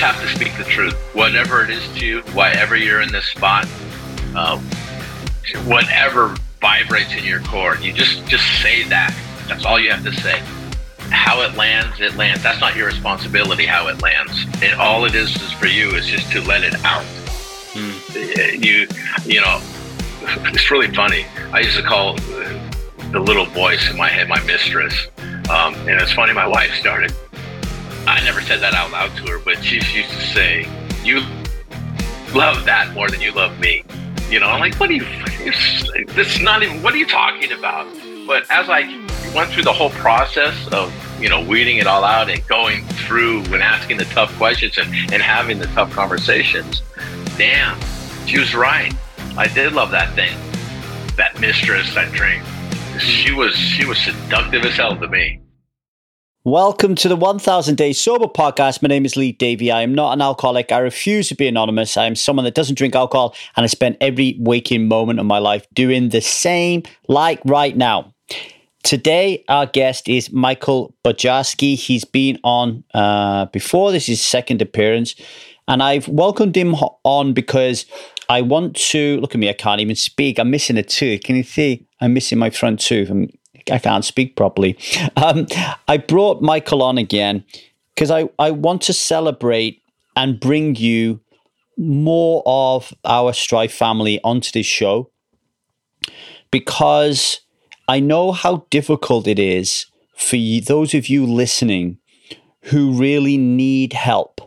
just have to speak the truth, whatever it is to you, whatever you're in this spot, uh, whatever vibrates in your core. You just just say that. That's all you have to say. How it lands, it lands. That's not your responsibility. How it lands, and all it is is for you is just to let it out. Mm. You you know, it's really funny. I used to call the little voice in my head my mistress, um, and it's funny. My wife started. I never said that out loud to her, but she used to say, "You love that more than you love me." You know, I'm like, what are you, this is not even, what are you talking about? But as I went through the whole process of, you know, weeding it all out and going through and asking the tough questions and, and having the tough conversations, damn, she was right. I did love that thing, that mistress, that dream. She was, she was seductive as hell to me. Welcome to the 1000 Days Sober podcast. My name is Lee Davey. I am not an alcoholic. I refuse to be anonymous. I am someone that doesn't drink alcohol, and I spend every waking moment of my life doing the same, like right now. Today, our guest is Michael Bojarski. He's been on uh, before. This is his second appearance, and I've welcomed him on because I want to look at me. I can't even speak. I'm missing a tooth. Can you see? I'm missing my front tooth. I'm I can't speak properly. Um, I brought Michael on again because I, I want to celebrate and bring you more of our Strive family onto this show because I know how difficult it is for you, those of you listening who really need help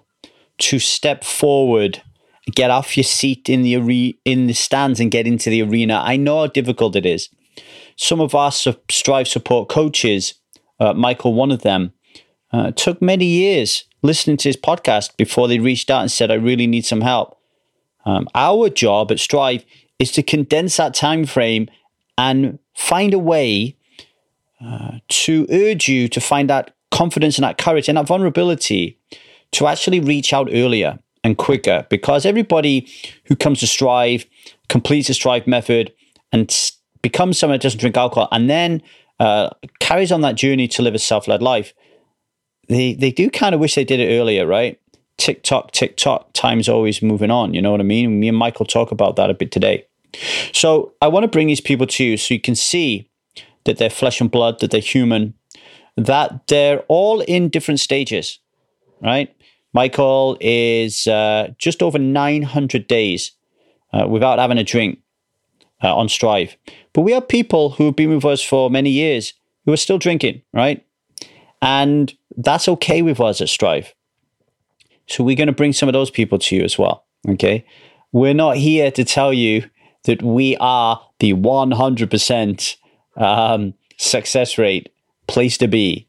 to step forward, get off your seat in the are- in the stands and get into the arena. I know how difficult it is some of our Strive support coaches, uh, Michael, one of them, uh, took many years listening to his podcast before they reached out and said, I really need some help. Um, our job at Strive is to condense that time frame and find a way uh, to urge you to find that confidence and that courage and that vulnerability to actually reach out earlier and quicker because everybody who comes to Strive completes the Strive method and becomes someone that doesn't drink alcohol and then uh, carries on that journey to live a self-led life, they they do kind of wish they did it earlier, right? Tick tock, tick tock. Time's always moving on. You know what I mean? Me and Michael talk about that a bit today. So I want to bring these people to you so you can see that they're flesh and blood, that they're human, that they're all in different stages, right? Michael is uh, just over 900 days uh, without having a drink uh, on Strive. But we have people who have been with us for many years who are still drinking, right? And that's okay with us at Strive. So we're going to bring some of those people to you as well. Okay. We're not here to tell you that we are the 100% um, success rate place to be.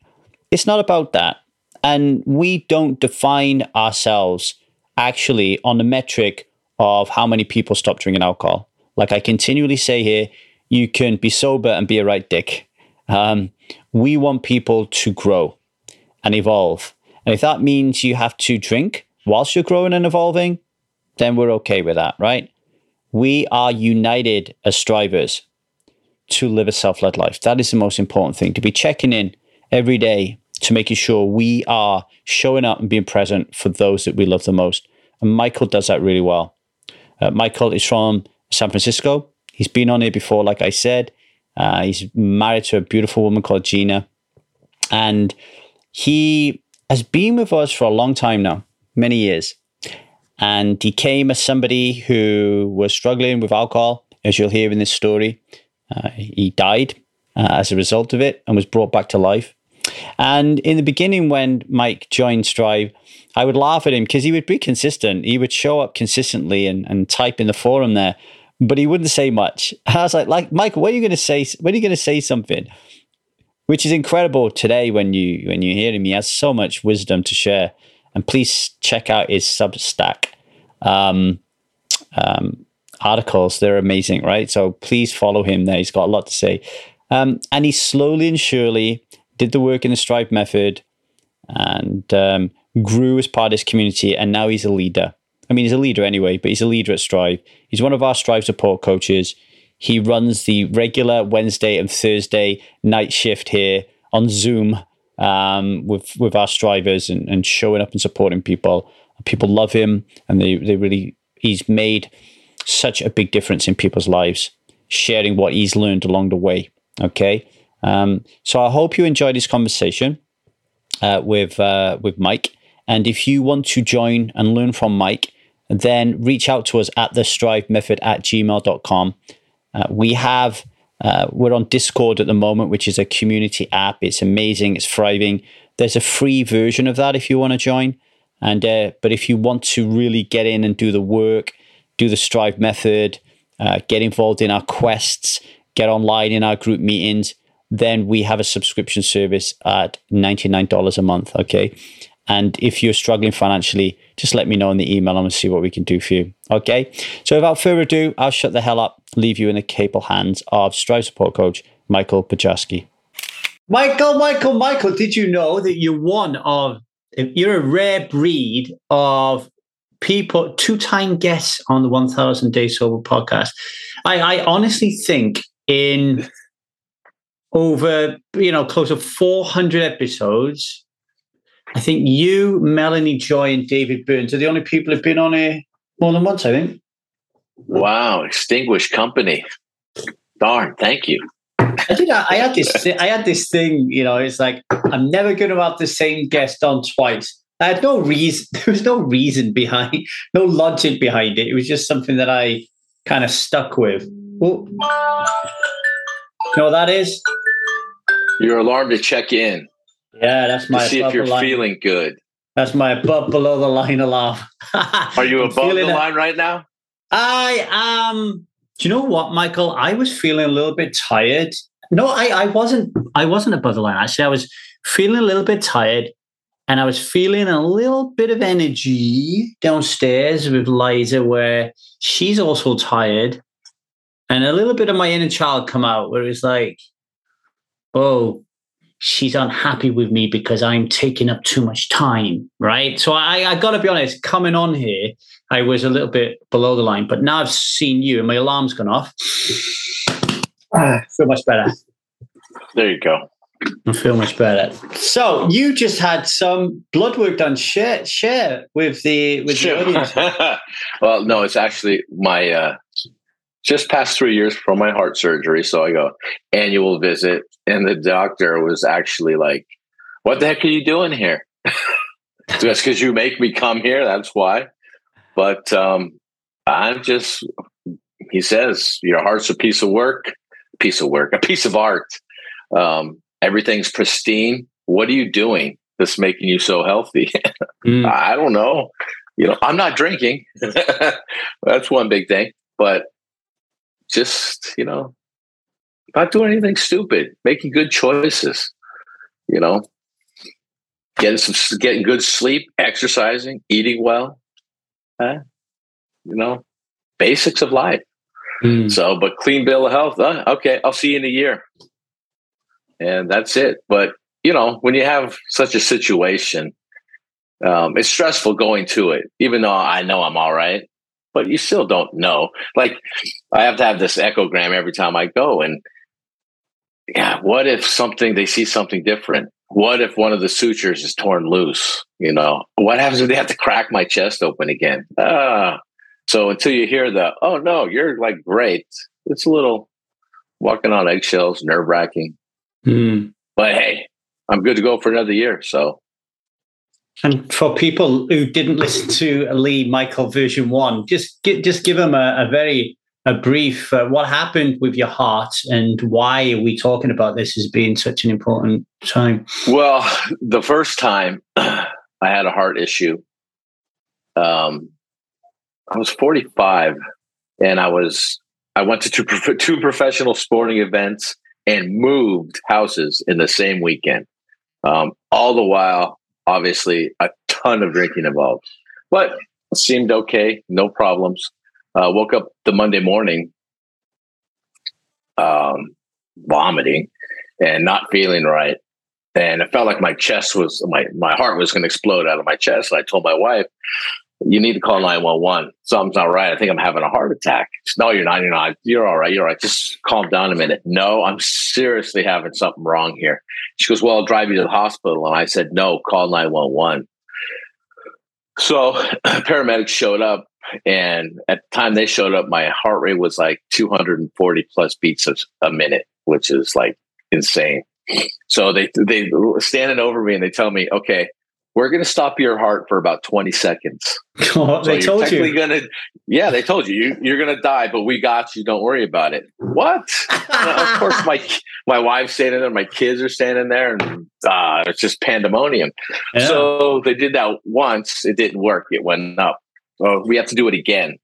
It's not about that. And we don't define ourselves actually on the metric of how many people stop drinking alcohol. Like I continually say here, you can be sober and be a right dick. Um, we want people to grow and evolve. And if that means you have to drink whilst you're growing and evolving, then we're okay with that, right? We are united as strivers to live a self led life. That is the most important thing to be checking in every day to making sure we are showing up and being present for those that we love the most. And Michael does that really well. Uh, Michael is from San Francisco. He's been on here before, like I said. Uh, he's married to a beautiful woman called Gina. And he has been with us for a long time now, many years. And he came as somebody who was struggling with alcohol, as you'll hear in this story. Uh, he died uh, as a result of it and was brought back to life. And in the beginning, when Mike joined Strive, I would laugh at him because he would be consistent. He would show up consistently and, and type in the forum there but he wouldn't say much. I was like, like Michael, when are you going to say? When are you going to say something? Which is incredible today when you when you hear him. He has so much wisdom to share. And please check out his Substack um, um, articles. They're amazing, right? So please follow him there. He's got a lot to say. Um, and he slowly and surely did the work in the Strive method and um, grew as part of his community. And now he's a leader. I mean, he's a leader anyway, but he's a leader at Strive. He's one of our Strive support coaches. He runs the regular Wednesday and Thursday night shift here on Zoom um, with with our strivers and, and showing up and supporting people People love him, and they they really he's made such a big difference in people's lives, sharing what he's learned along the way. Okay, um, so I hope you enjoyed this conversation uh, with uh, with Mike. And if you want to join and learn from Mike, then reach out to us at the strive method at gmail.com. Uh, we have uh, we're on Discord at the moment, which is a community app. It's amazing. It's thriving. There's a free version of that if you want to join. And uh, but if you want to really get in and do the work, do the Strive method, uh, get involved in our quests, get online in our group meetings, then we have a subscription service at $99 a month. Okay. And if you're struggling financially, just let me know in the email and we'll see what we can do for you. Okay. So without further ado, I'll shut the hell up, leave you in the capable hands of Strive support coach, Michael Pajaski. Michael, Michael, Michael, did you know that you're one of, you're a rare breed of people, two time guests on the 1000 Day Sober podcast? I, I honestly think in over, you know, close to 400 episodes, I think you, Melanie Joy, and David Burns are the only people who've been on here more than once, I think. Wow, extinguished company. Darn, thank you. I did. I, had this. I had this thing. You know, it's like I'm never going to have the same guest on twice. I had no reason. There was no reason behind, no logic behind it. It was just something that I kind of stuck with. Oh. You know what that is? Your alarm to check in. Yeah, that's my. See if you're line. feeling good. That's my above below the line alarm. Are you above the line right now? I am. Do you know what, Michael? I was feeling a little bit tired. No, I, I wasn't. I wasn't above the line. Actually, I was feeling a little bit tired, and I was feeling a little bit of energy downstairs with Liza, where she's also tired, and a little bit of my inner child come out, where it's like, "Oh, she's unhappy with me because I'm taking up too much time, right? So I, I got to be honest, coming on here, I was a little bit below the line, but now I've seen you and my alarm's gone off. I feel much better. There you go. I feel much better. So you just had some blood work done. Share share with the with the audience. well, no, it's actually my uh, just past three years from my heart surgery. So I go annual visit, and the doctor was actually like, "What the heck are you doing here?" That's because you make me come here. That's why. But um, I'm just. He says your heart's a piece of work, a piece of work, a piece of art. Um, everything's pristine. What are you doing that's making you so healthy? mm. I don't know. You know, I'm not drinking. that's one big thing. But just you know not doing anything stupid making good choices you know getting some getting good sleep exercising eating well huh? you know basics of life mm. so but clean bill of health uh, okay i'll see you in a year and that's it but you know when you have such a situation um, it's stressful going to it even though i know i'm all right but you still don't know. Like I have to have this echogram every time I go. And yeah, what if something they see something different? What if one of the sutures is torn loose? You know, what happens if they have to crack my chest open again? Ah. So until you hear the, oh no, you're like great, it's a little walking on eggshells, nerve wracking. Mm. But hey, I'm good to go for another year. So and for people who didn't listen to Lee Michael version one, just get, just give them a, a very a brief. Uh, what happened with your heart, and why are we talking about this as being such an important time? Well, the first time I had a heart issue, um, I was 45, and I was I went to two, two professional sporting events and moved houses in the same weekend. Um, all the while obviously a ton of drinking involved, but seemed okay, no problems. Uh, woke up the Monday morning, um, vomiting and not feeling right. And it felt like my chest was my my heart was going to explode out of my chest. And I told my wife, you need to call 911. Something's not right. I think I'm having a heart attack. no, you're not. You're not. You're all right. You're all right. Just calm down a minute. No, I'm seriously having something wrong here. She goes, Well, I'll drive you to the hospital. And I said, No, call 911. So paramedics showed up, and at the time they showed up, my heart rate was like 240 plus beats a, minute, which is like insane. So they they standing over me and they tell me, okay, we're going to stop your heart for about 20 seconds. Oh, they told you. Gonna, yeah, they told you. you are going to die, but we got you. Don't worry about it. What? of course, my my wife's standing there, my kids are standing there, and uh, it's just pandemonium. Yeah. So they did that once. It didn't work. It went up. So we have to do it again.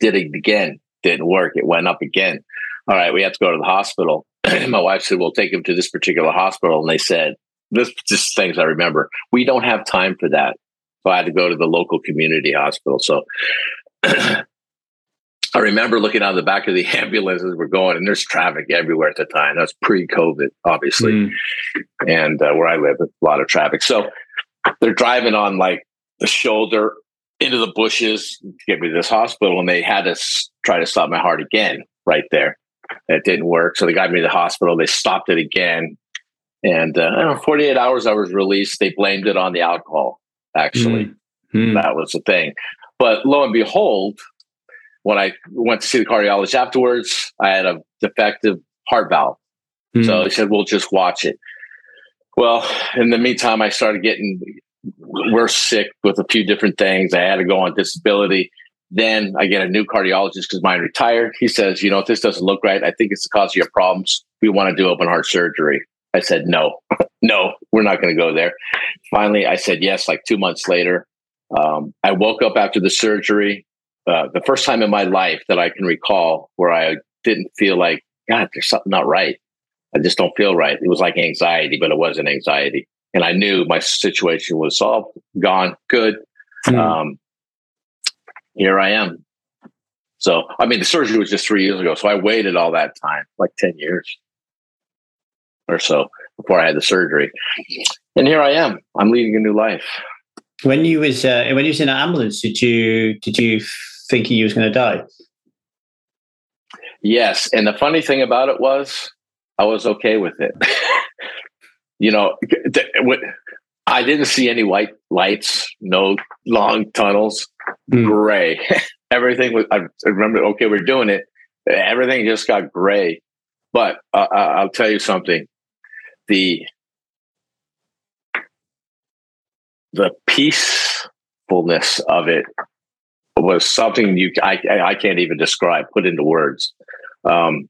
Did it again. Didn't work. It went up again. All right, we have to go to the hospital. my wife said, "We'll take him to this particular hospital," and they said, "This just things I remember. We don't have time for that." So I had to go to the local community hospital. So I remember looking out the back of the ambulance as we're going, and there's traffic everywhere at the time. That's pre-COVID, obviously, mm. and uh, where I live, a lot of traffic. So they're driving on like the shoulder into the bushes get me to this hospital, and they had to s- try to stop my heart again right there. It didn't work. So they got me to the hospital. They stopped it again. And uh, know, 48 hours I was released. They blamed it on the alcohol, actually. Mm-hmm. That was the thing. But lo and behold, when I went to see the cardiologist afterwards, I had a defective heart valve. Mm-hmm. So he said, we'll just watch it. Well, in the meantime, I started getting worse sick with a few different things. I had to go on disability. Then I get a new cardiologist because mine retired. He says, you know, if this doesn't look right, I think it's the cause of your problems. We want to do open heart surgery. I said, no, no, we're not going to go there. Finally, I said yes, like two months later. Um, I woke up after the surgery, uh, the first time in my life that I can recall where I didn't feel like, God, there's something not right. I just don't feel right. It was like anxiety, but it wasn't anxiety. And I knew my situation was solved, gone, good. Mm. Um, here I am. So, I mean, the surgery was just three years ago. So I waited all that time, like 10 years or so before I had the surgery. And here I am. I'm leading a new life. When you was uh, when you was in an ambulance, did you did you think you was going to die? Yes, and the funny thing about it was, I was okay with it. you know, I didn't see any white lights, no long tunnels mm. gray. Everything was, I remember, okay, we're doing it. Everything just got gray. But uh, I'll tell you something the, the peacefulness of it was something you, I, I can't even describe, put into words. Um,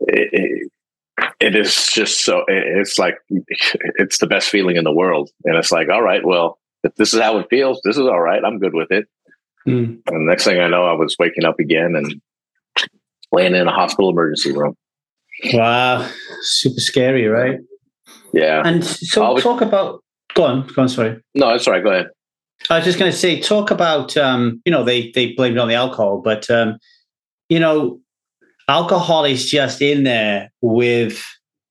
it, it, it is just so it's like it's the best feeling in the world and it's like all right well if this is how it feels this is all right i'm good with it Mm. And next thing I know, I was waking up again and laying in a hospital emergency room. Wow, super scary, right? Yeah. And so, Always, talk about. Go on, go on. Sorry. No, that's right. Go ahead. I was just going to say, talk about. Um, you know, they they blamed it on the alcohol, but um, you know, alcohol is just in there with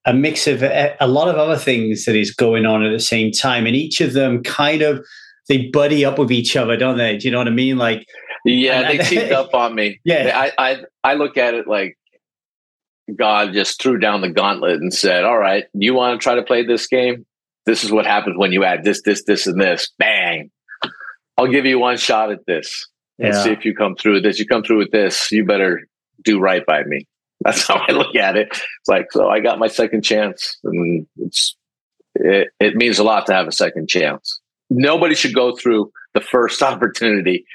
a mix of a, a lot of other things that is going on at the same time, and each of them kind of they buddy up with each other, don't they? Do you know what I mean? Like, yeah, they teamed up on me. Yeah, I, I I look at it like God just threw down the gauntlet and said, "All right, you want to try to play this game? This is what happens when you add this, this, this, and this. Bang! I'll give you one shot at this and yeah. see if you come through with this. You come through with this, you better do right by me." That's how I look at it. It's like, so I got my second chance, and it's it, it means a lot to have a second chance nobody should go through the first opportunity.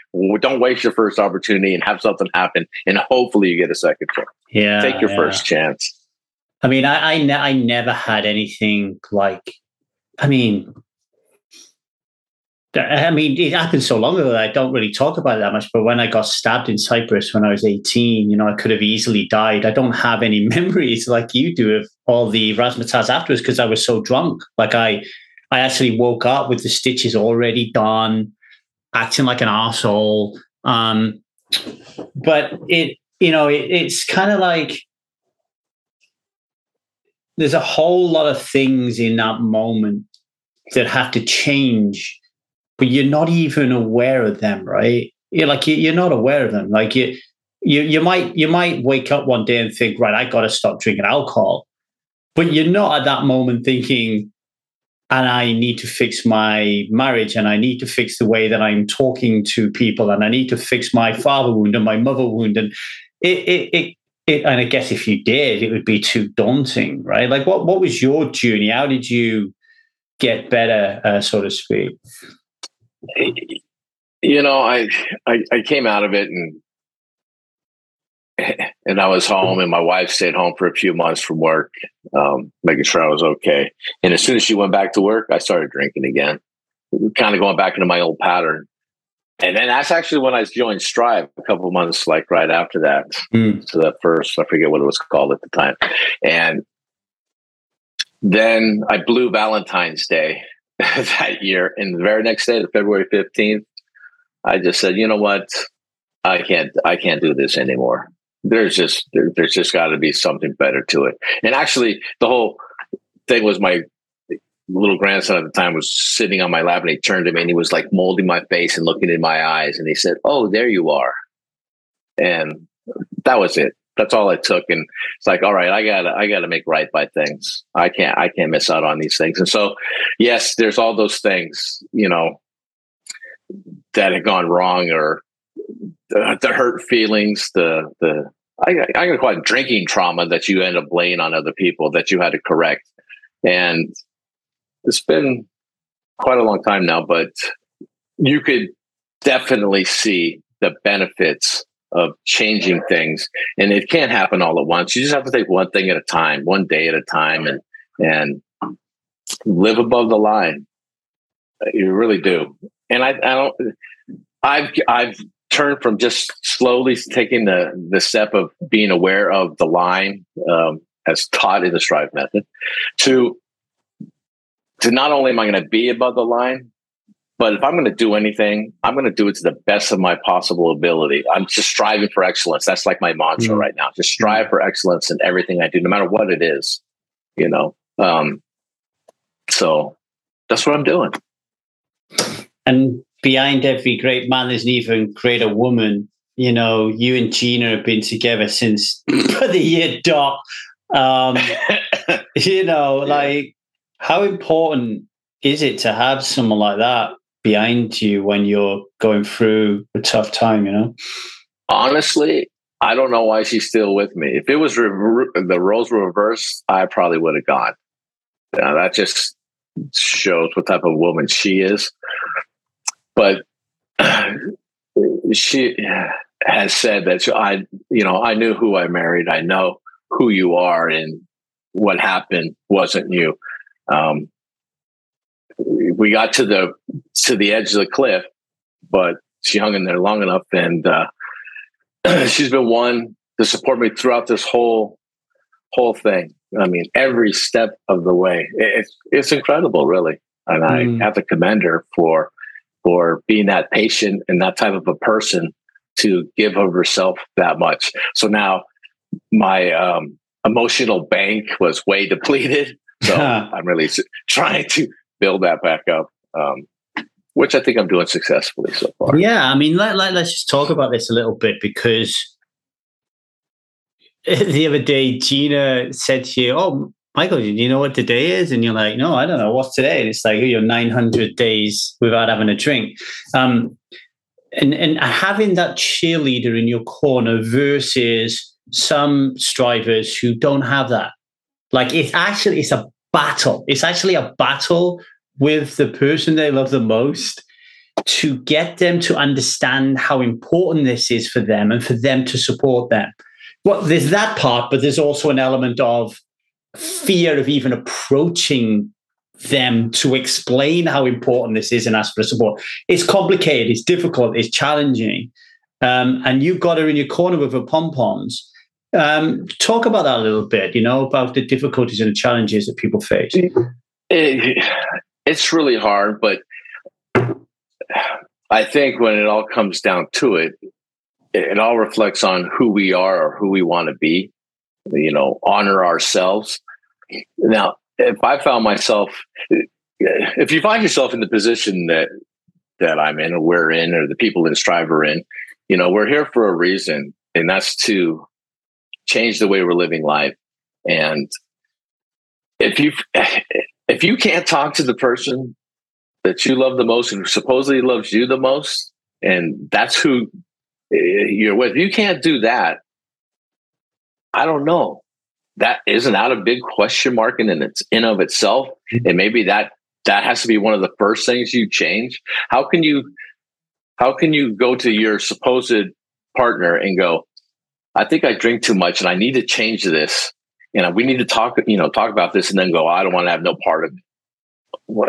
Don't waste your first opportunity and have something happen, and hopefully you get a second chance. Yeah, take your yeah. first chance. I mean, I I, ne- I never had anything like. I mean, I mean, it happened so long ago that I don't really talk about it that much. But when I got stabbed in Cyprus when I was 18, you know, I could have easily died. I don't have any memories like you do of all the razzmatazz afterwards because I was so drunk. Like I, I actually woke up with the stitches already done, acting like an asshole. Um, but it, you know, it, it's kind of like there's a whole lot of things in that moment that have to change, but you're not even aware of them, right? You're like you're not aware of them. Like you, you, you might you might wake up one day and think, right, I got to stop drinking alcohol, but you're not at that moment thinking and I need to fix my marriage and I need to fix the way that I'm talking to people and I need to fix my father wound and my mother wound. And it, it, it, it, and I guess if you did, it would be too daunting, right? Like, what, what was your journey? How did you get better, uh, so to speak? You know, I, I, I came out of it and and I was home, and my wife stayed home for a few months from work, um, making sure I was okay. And as soon as she went back to work, I started drinking again, kind of going back into my old pattern. And then that's actually when I joined Strive a couple months, like right after that. Mm. So that first, I forget what it was called at the time. And then I blew Valentine's Day that year. And the very next day, February 15th, I just said, you know what? I can't, I can't do this anymore there's just there, there's just got to be something better to it. And actually, the whole thing was my little grandson at the time was sitting on my lap and he turned to me and he was like molding my face and looking in my eyes and he said, "Oh, there you are," and that was it. That's all it took. And it's like, all right, I gotta I gotta make right by things. I can't I can't miss out on these things. And so, yes, there's all those things, you know, that had gone wrong or the, the hurt feelings, the the I, going to call it drinking trauma that you end up laying on other people that you had to correct. And it's been quite a long time now, but you could definitely see the benefits of changing things. And it can't happen all at once. You just have to take one thing at a time, one day at a time, and and live above the line. You really do. And I, I don't. I've I've turned from just slowly taking the the step of being aware of the line um, as taught in the strive method to to not only am i going to be above the line but if i'm going to do anything i'm going to do it to the best of my possible ability. I'm just striving for excellence. That's like my mantra mm-hmm. right now. Just strive for excellence in everything i do no matter what it is you know? Um, so that's what i'm doing. And behind every great man, there's an even greater woman. You know, you and Gina have been together since the year dot. Um, you know, like how important is it to have someone like that behind you when you're going through a tough time? You know, honestly, I don't know why she's still with me. If it was re- the roles were reversed, I probably would have gone. Now, that just shows what type of woman she is but she has said that I, you know, I knew who I married. I know who you are, and what happened wasn't you. Um, we got to the to the edge of the cliff, but she hung in there long enough, and uh, she's been one to support me throughout this whole whole thing. I mean, every step of the way. It's it's incredible, really, and mm. I have to commend her for for being that patient and that type of a person to give of herself that much. So now my um, emotional bank was way depleted. So I'm really trying to build that back up. Um, which I think I'm doing successfully so far. Yeah, I mean, let, let, let's just talk about this a little bit because the other day Gina said to you, "Oh, Michael, do you know what today is? And you're like, no, I don't know. What's today? And it's like, you're 900 days without having a drink. Um, and, and having that cheerleader in your corner versus some strivers who don't have that. Like it's actually, it's a battle. It's actually a battle with the person they love the most to get them to understand how important this is for them and for them to support them. Well, there's that part, but there's also an element of fear of even approaching them to explain how important this is and ask for support. It's complicated, it's difficult, it's challenging. Um, and you've got her in your corner with her pom poms. Um, talk about that a little bit, you know, about the difficulties and challenges that people face. It, it's really hard, but I think when it all comes down to it, it all reflects on who we are or who we want to be you know, honor ourselves. Now, if I found myself, if you find yourself in the position that that I'm in, or we're in, or the people in Strive are in, you know, we're here for a reason, and that's to change the way we're living life. And if you, if you can't talk to the person that you love the most and supposedly loves you the most, and that's who eh, you're with, you can't do that. I don't know. That isn't that a big question mark in its in of itself, mm-hmm. and maybe that that has to be one of the first things you change. How can you how can you go to your supposed partner and go, I think I drink too much and I need to change this. And we need to talk, you know, talk about this and then go, I don't want to have no part of it. What,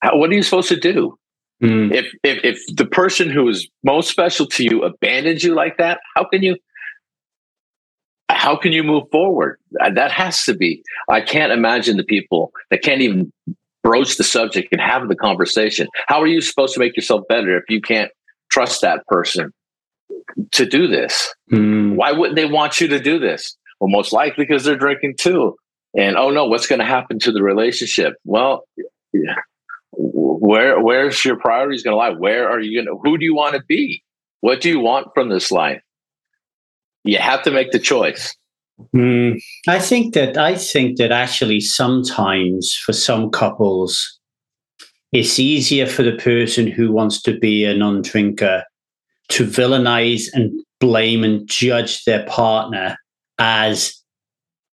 how, what are you supposed to do? Mm. If, if, if the person who is most special to you abandons you like that, how can you, how can you move forward? That has to be. I can't imagine the people that can't even broach the subject and have the conversation. How are you supposed to make yourself better if you can't trust that person to do this. Mm. Why wouldn't they want you to do this? Well, most likely because they're drinking too. And oh no, what's going to happen to the relationship? Well, yeah. where where's your priorities going to lie? Where are you going to? Who do you want to be? What do you want from this life? You have to make the choice. Mm, I think that I think that actually sometimes for some couples, it's easier for the person who wants to be a non-drinker to villainize and blame and judge their partner as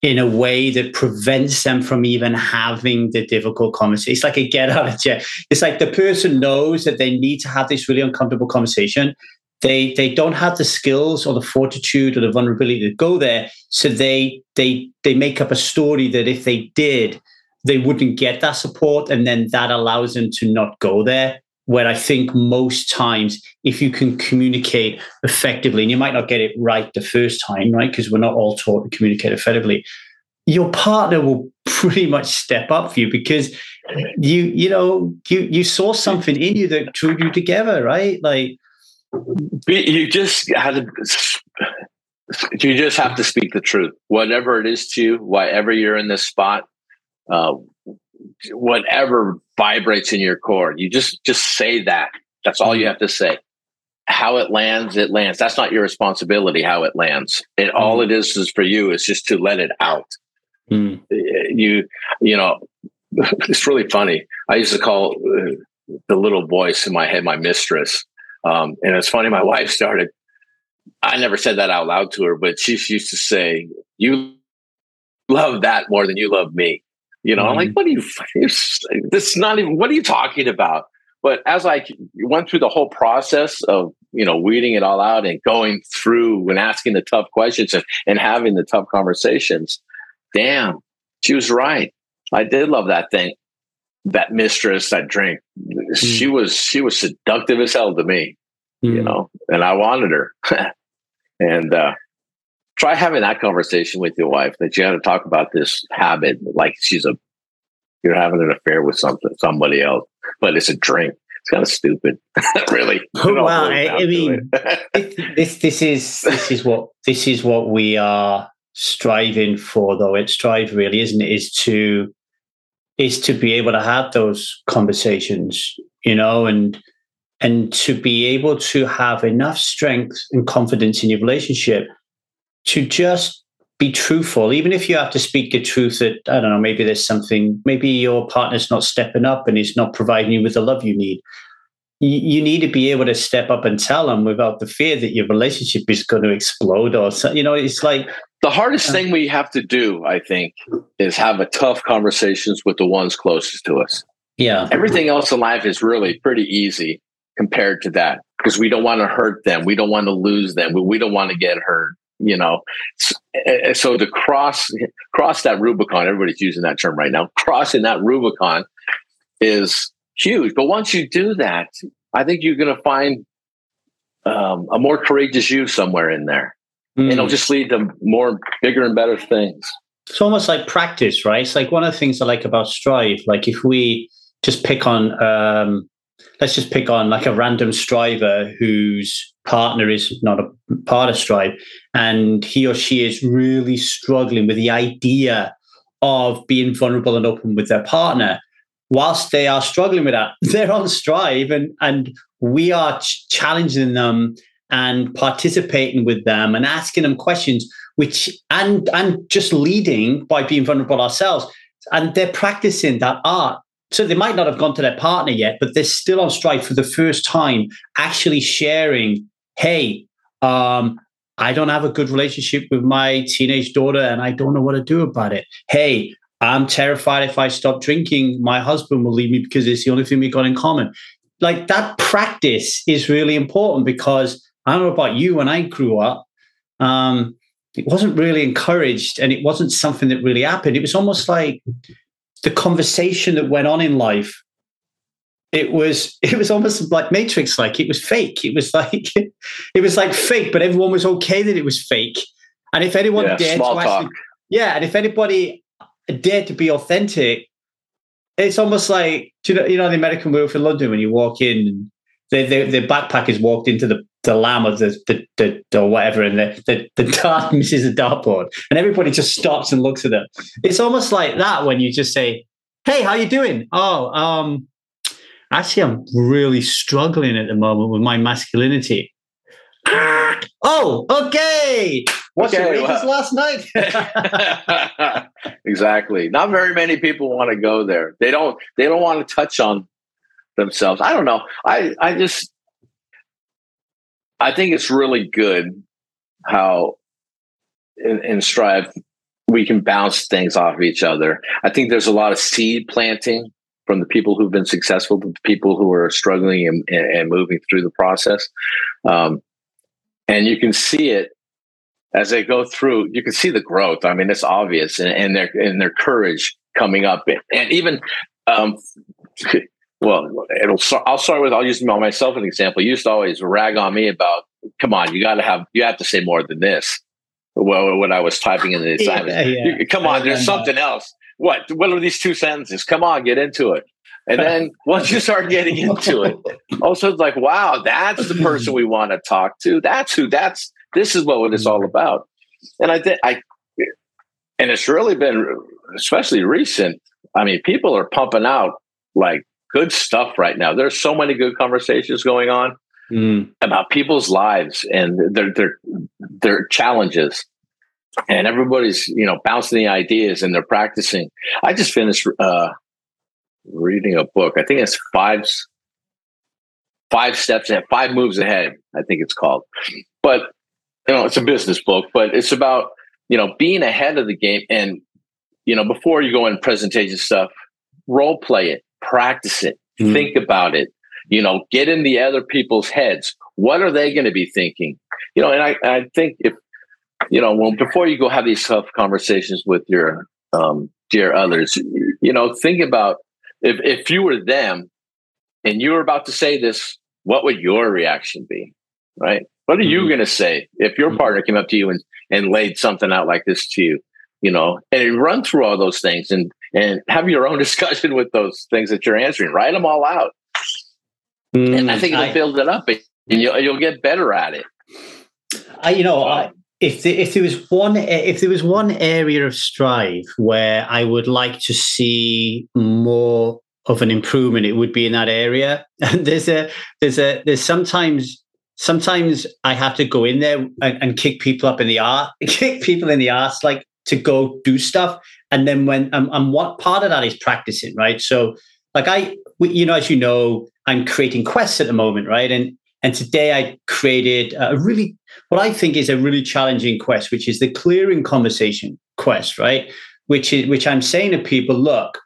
in a way that prevents them from even having the difficult conversation. It's like a get out of jail. It's like the person knows that they need to have this really uncomfortable conversation. They they don't have the skills or the fortitude or the vulnerability to go there. So they they they make up a story that if they did, they wouldn't get that support, and then that allows them to not go there where I think most times, if you can communicate effectively, and you might not get it right the first time, right? Because we're not all taught to communicate effectively, your partner will pretty much step up for you because you, you know, you you saw something in you that drew you together, right? Like you just had to you just have to speak the truth whatever it is to you whatever you're in this spot uh, whatever vibrates in your core. You just just say that. That's all you mm-hmm. have to say. How it lands, it lands. That's not your responsibility. How it lands, and mm. all it is is for you is just to let it out. Mm. You, you know, it's really funny. I used to call uh, the little voice in my head my mistress, um, and it's funny. My wife started. I never said that out loud to her, but she used to say, "You love that more than you love me." You know, mm-hmm. I'm like, mm-hmm. what are you, this is not even, what are you talking about? But as I went through the whole process of, you know, weeding it all out and going through and asking the tough questions and, and having the tough conversations, damn, she was right. I did love that thing, that mistress, that drink. Mm-hmm. She mm. was, she was seductive as hell to me, mm-hmm. you mm. know, and I wanted her. and, uh, try having that conversation with your wife that you had to talk about this habit like she's a you're having an affair with something somebody else but it's a drink. It's kind of stupid really. Well I, I mean this this is this is what this is what we are striving for though. It's strive really isn't it? Is to is to be able to have those conversations you know and and to be able to have enough strength and confidence in your relationship to just be truthful, even if you have to speak the truth that, I don't know, maybe there's something, maybe your partner's not stepping up and is not providing you with the love you need. You, you need to be able to step up and tell them without the fear that your relationship is going to explode or, you know, it's like. The hardest uh, thing we have to do, I think, is have a tough conversations with the ones closest to us. Yeah. Everything else in life is really pretty easy compared to that because we don't want to hurt them. We don't want to lose them. We, we don't want to get hurt you know so to cross cross that rubicon everybody's using that term right now crossing that rubicon is huge but once you do that i think you're going to find um, a more courageous you somewhere in there mm. and it'll hmm. just lead to more bigger and better things it's almost like practice right it's like one of the things i like about strive like if we just pick on um, let's just pick on like a random striver whose partner is not a part of Strive, and he or she is really struggling with the idea of being vulnerable and open with their partner. Whilst they are struggling with that, they're on Strive, and and we are ch- challenging them and participating with them and asking them questions, which and and just leading by being vulnerable ourselves and they're practicing that art. So they might not have gone to their partner yet, but they're still on Strive for the first time, actually sharing, hey, um, I don't have a good relationship with my teenage daughter and I don't know what to do about it. Hey, I'm terrified if I stop drinking, my husband will leave me because it's the only thing we got in common. Like that practice is really important because I don't know about you when I grew up. Um, it wasn't really encouraged and it wasn't something that really happened. It was almost like the conversation that went on in life. It was it was almost like Matrix like. It was fake. It was like it was like fake, but everyone was okay that it was fake. And if anyone Yeah, dared to actually, yeah, and if anybody dared to be authentic, it's almost like you know you know the American Werewolf in London when you walk in and the the, the backpackers walked into the the lamb or the the, the or whatever and the, the the dart misses the dartboard and everybody just stops and looks at them. It's almost like that when you just say, "Hey, how you doing?" Oh, um, actually, I'm really struggling at the moment with my masculinity. Ah, oh, okay. What's Okay, your well- last night? exactly. Not very many people want to go there. They don't. They don't want to touch on themselves. I don't know. I. I just. I think it's really good how in, in Strive we can bounce things off of each other. I think there's a lot of seed planting from the people who've been successful to the people who are struggling and, and, moving through the process. Um, and you can see it as they go through. You can see the growth. I mean, it's obvious, and, and their and their courage coming up, and even. Um, well, it'll. I'll start with. I'll use myself as an example. You used to always rag on me about. Come on, you got to have. You have to say more than this. Well, when I was typing in the assignment, Yeah, yeah. Come on, there's something else. What? What are these two sentences? Come on, get into it. And then once you start getting into it, also it's like, wow, that's the person we want to talk to. That's who. That's this is what it's all about. And I think I, and it's really been, especially recent. I mean, people are pumping out like good stuff right now. There's so many good conversations going on Mm. about people's lives and their their their challenges and everybody's you know bouncing the ideas and they're practicing. I just finished uh reading a book. I think it's five five steps ahead five moves ahead i think it's called. But you know it's a business book but it's about you know being ahead of the game and you know before you go in presentation stuff role play it practice it Mm. think about it you know get in the other people's heads. What are they going to be thinking? You know and i i think if you know well before you go have these tough conversations with your um dear others you know think about if if you were them and you were about to say this what would your reaction be right? What are you Mhm. going to say if your Mhm. partner came up to you and and laid something out like this to you you know and run through all those things and and have your own discussion with those things that you're answering write them all out. And i think it'll I- build it up and you'll, you'll get better at it. I, you know, I, if the, if there was one if there was one area of strive where I would like to see more of an improvement, it would be in that area. And there's a there's a there's sometimes sometimes I have to go in there and, and kick people up in the arse, kick people in the ass, like to go do stuff. And then when um, and what part of that is practicing, right? So like I, you know, as you know, I'm creating quests at the moment, right? And and today I created a really what I think is a really challenging quest, which is the clearing conversation quest, right? Which is which I'm saying to people, look,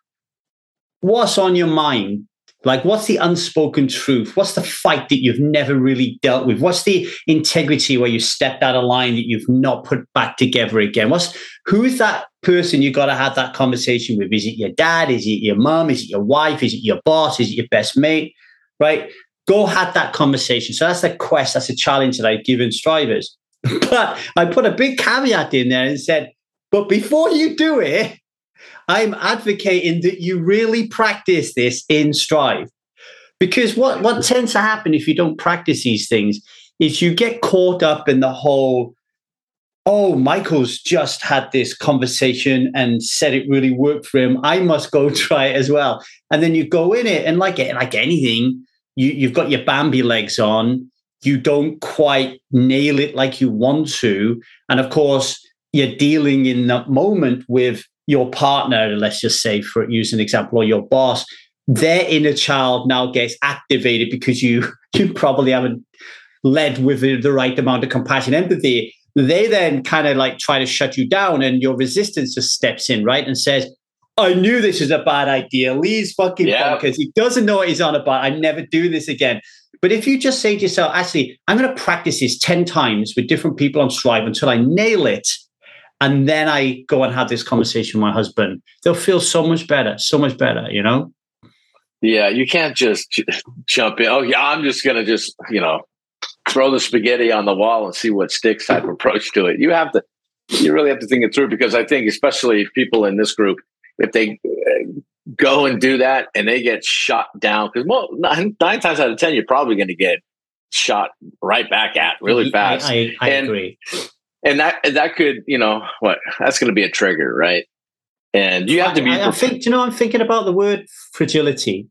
what's on your mind? Like, what's the unspoken truth? What's the fight that you've never really dealt with? What's the integrity where you stepped out of line that you've not put back together again? What's who's that person you got to have that conversation with? Is it your dad? Is it your mom? Is it your wife? Is it your boss? Is it your best mate? Right? Go have that conversation. So that's the quest. That's a challenge that I've given strivers. But I put a big caveat in there and said, but before you do it, I'm advocating that you really practice this in Strive. Because what, what tends to happen if you don't practice these things is you get caught up in the whole, oh, Michael's just had this conversation and said it really worked for him. I must go try it as well. And then you go in it and like it, like anything, you, you've got your Bambi legs on. You don't quite nail it like you want to. And of course, you're dealing in that moment with your partner, let's just say, for use an example, or your boss, their inner child now gets activated because you you probably haven't led with the, the right amount of compassion, empathy. They then kind of like try to shut you down, and your resistance just steps in, right, and says, I knew this was a bad idea. Lee's fucking yeah. bonkers. He doesn't know what he's on about. I never do this again. But if you just say to yourself, actually, I'm going to practice this 10 times with different people on Strive until I nail it. And then I go and have this conversation with my husband, they'll feel so much better, so much better, you know? Yeah, you can't just j- jump in. Oh, yeah, I'm just going to just, you know, throw the spaghetti on the wall and see what sticks type approach to it. You have to, you really have to think it through because I think, especially people in this group, if they uh, go and do that and they get shot down, because well, nine, nine, times out of ten, you're probably going to get shot right back at really fast. I, I, I and, agree. And that that could, you know, what that's going to be a trigger, right? And you have to be. I, I think, you know, I'm thinking about the word fragility.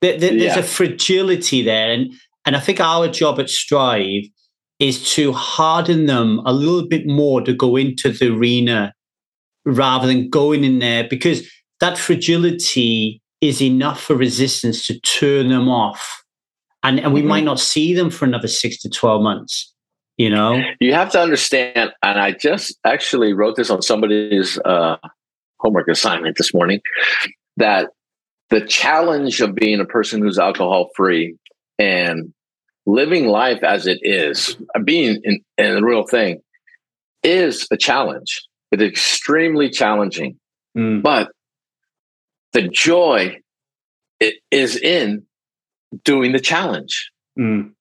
There, there, there's yeah. a fragility there, and and I think our job at Strive is to harden them a little bit more to go into the arena rather than going in there because that fragility is enough for resistance to turn them off. And, and we mm-hmm. might not see them for another six to 12 months, you know? You have to understand, and I just actually wrote this on somebody's uh, homework assignment this morning, that the challenge of being a person who's alcohol free and living life as it is, being in, in the real thing, is a challenge. It's extremely challenging. Mm. But the joy is in doing the challenge. Mm.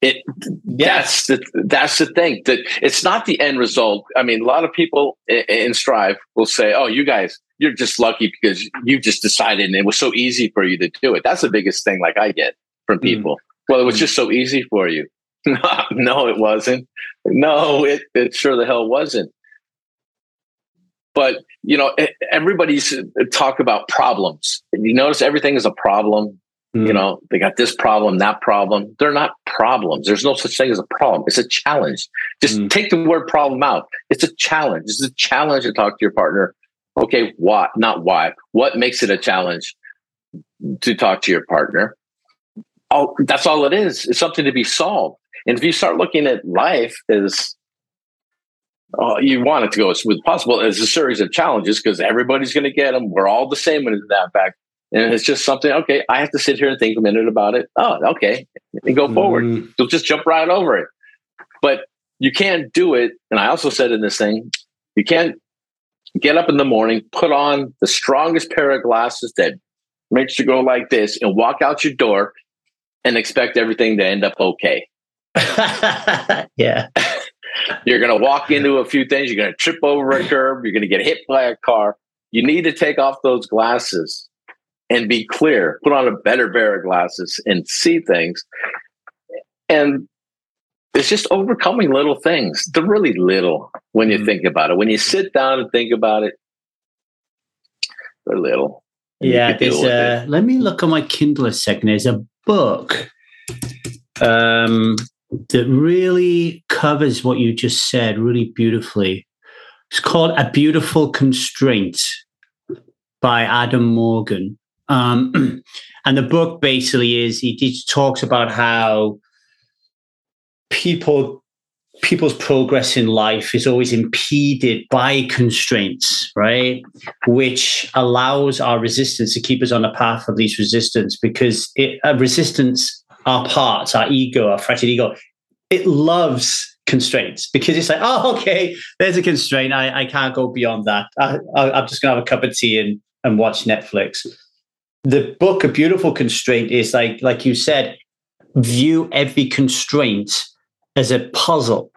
It yes. that's the that's the thing that it's not the end result. I mean, a lot of people in, in Strive will say, "Oh, you guys, you're just lucky because you just decided and it was so easy for you to do it." That's the biggest thing. Like I get from mm. people. Mm. Well, it was mm. just so easy for you. no, it wasn't. No, it it sure the hell wasn't. But you know, everybody's uh, talk about problems. You notice everything is a problem. Mm. You know, they got this problem, that problem. They're not problems. There's no such thing as a problem. It's a challenge. Just mm. take the word problem out. It's a challenge. It's a challenge to talk to your partner. Okay, why? Not why. What makes it a challenge to talk to your partner? Oh, that's all it is. It's something to be solved. And if you start looking at life as uh, you want it to go as smooth as possible. It's a series of challenges because everybody's going to get them. We're all the same in that fact. And it's just something, okay, I have to sit here and think a minute about it. Oh, okay. And go forward. Mm. You'll just jump right over it. But you can't do it. And I also said in this thing, you can't get up in the morning, put on the strongest pair of glasses that makes you go like this and walk out your door and expect everything to end up okay. yeah. You're going to walk into a few things. You're going to trip over a curb. You're going to get hit by a car. You need to take off those glasses and be clear. Put on a better pair of glasses and see things. And it's just overcoming little things. They're really little when you mm-hmm. think about it. When you sit down and think about it, they're little. Yeah, there's a, let me look on my Kindle a second. There's a book um, that really covers what you just said really beautifully. It's called A Beautiful Constraint by Adam Morgan. Um, and the book basically is he, talks about how people people's progress in life is always impeded by constraints, right? Which allows our resistance to keep us on a path of these resistance because it, a resistance our parts, our ego, our fretted ego, it loves constraints because it's like, oh, okay, there's a constraint. I, I can't go beyond that. I, am just going to have a cup of tea and, and watch Netflix. The book, A Beautiful Constraint, is like, like you said, view every constraint as a puzzle.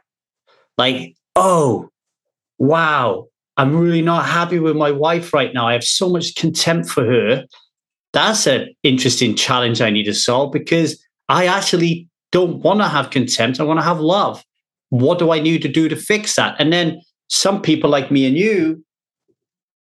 Like, oh, wow, I'm really not happy with my wife right now. I have so much contempt for her. That's an interesting challenge I need to solve because I actually don't want to have contempt. I want to have love. What do I need to do to fix that? And then some people like me and you,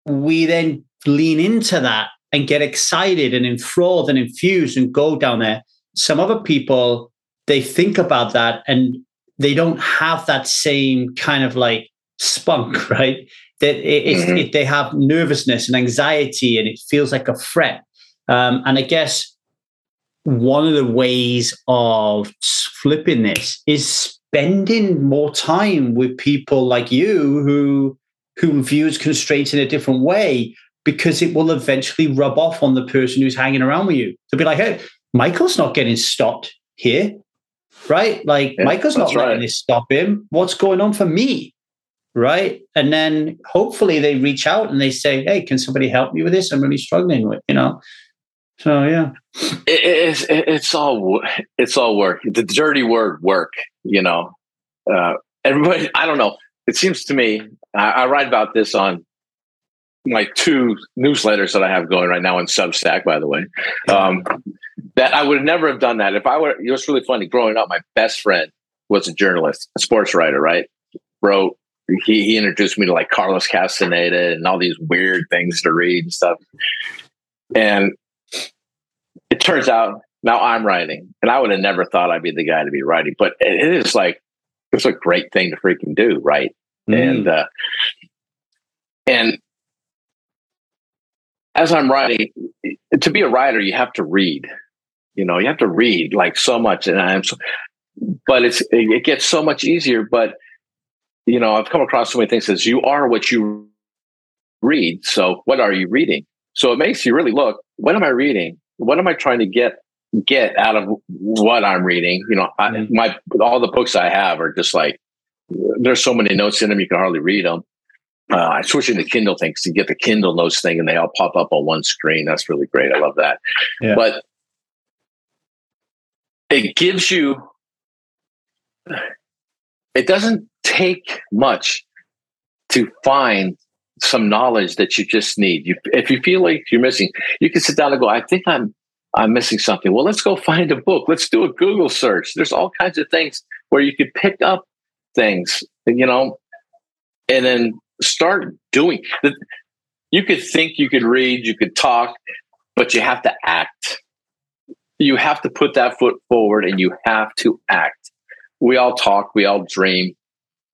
we then lean into that and get excited and enthralled and infused and go down there. Some other people, they think about that and they don't have that same kind of like spunk, right? That it, mm-hmm. it, they have nervousness and anxiety, and it feels like a threat. Um, and I guess one of the ways of flipping this is spending more time with people like you who who views constraints in a different way because it will eventually rub off on the person who's hanging around with you. To be like, hey, Michael's not getting stopped here, right? Like yeah, Michael's not letting right. this stop him. What's going on for me? Right. And then hopefully they reach out and they say, Hey, can somebody help me with this? I'm really struggling with, you know. So yeah. It, it's it's all it's all work. The dirty word work, you know. Uh everybody I don't know. It seems to me I, I write about this on my two newsletters that I have going right now on Substack, by the way. Um, that I would never have done that if I were. It was really funny. Growing up, my best friend was a journalist, a sports writer, right? Wrote. He, he introduced me to like Carlos Castaneda and all these weird things to read and stuff. And it turns out now I'm writing, and I would have never thought I'd be the guy to be writing. But it is like it's a great thing to freaking do, right? Mm. And uh, and as I'm writing, to be a writer, you have to read. You know, you have to read like so much, and I'm so, but it's it gets so much easier. But you know, I've come across so many things as you are what you read. So, what are you reading? So it makes you really look. What am I reading? What am I trying to get get out of what I'm reading? You know, I, mm-hmm. my all the books I have are just like there's so many notes in them you can hardly read them. Uh, I switch into Kindle things to get the Kindle notes thing, and they all pop up on one screen. That's really great. I love that. Yeah. But it gives you. It doesn't take much to find some knowledge that you just need. You, if you feel like you're missing, you can sit down and go, "I think I'm I'm missing something." Well, let's go find a book. Let's do a Google search. There's all kinds of things where you could pick up things, you know, and then start doing you could think you could read you could talk but you have to act you have to put that foot forward and you have to act we all talk we all dream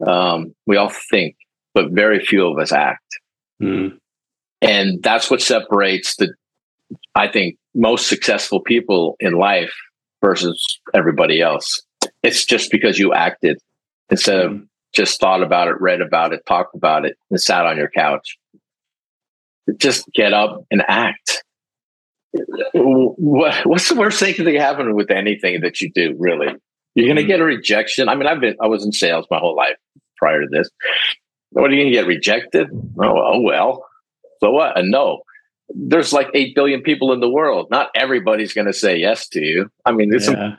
um, we all think but very few of us act mm. and that's what separates the i think most successful people in life versus everybody else it's just because you acted instead of hmm just thought about it, read about it, talked about it, and sat on your couch. Just get up and act. What, what's the worst thing that can happen with anything that you do, really? You're going to mm-hmm. get a rejection. I mean, I've been, I was in sales my whole life prior to this. What are you going to get rejected? Oh, oh, well. So what? A no. There's like 8 billion people in the world. Not everybody's going to say yes to you. I mean, it's yeah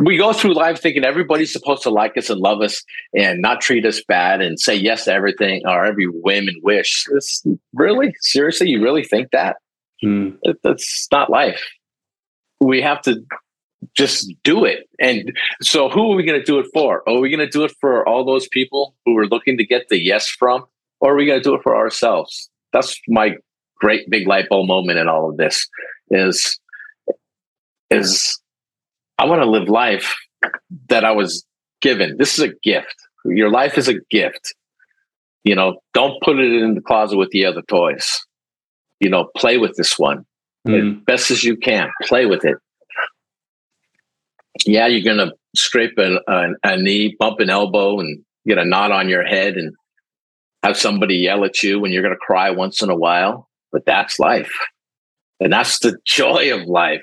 we go through life thinking everybody's supposed to like us and love us and not treat us bad and say yes to everything or every whim and wish. It's, really? Seriously? You really think that? Hmm. That's not life. We have to just do it. And so, who are we going to do it for? Are we going to do it for all those people who are looking to get the yes from? Or are we going to do it for ourselves? That's my great big light bulb moment in all of this is is I want to live life that I was given. This is a gift. Your life is a gift. You know, don't put it in the closet with the other toys. You know, play with this one mm. as best as you can. Play with it. Yeah, you're going to scrape a, a, knee, bump an elbow, and get a knot on your head and have somebody yell at you when you're going to cry once in a while. But that's life. And that's the joy of life.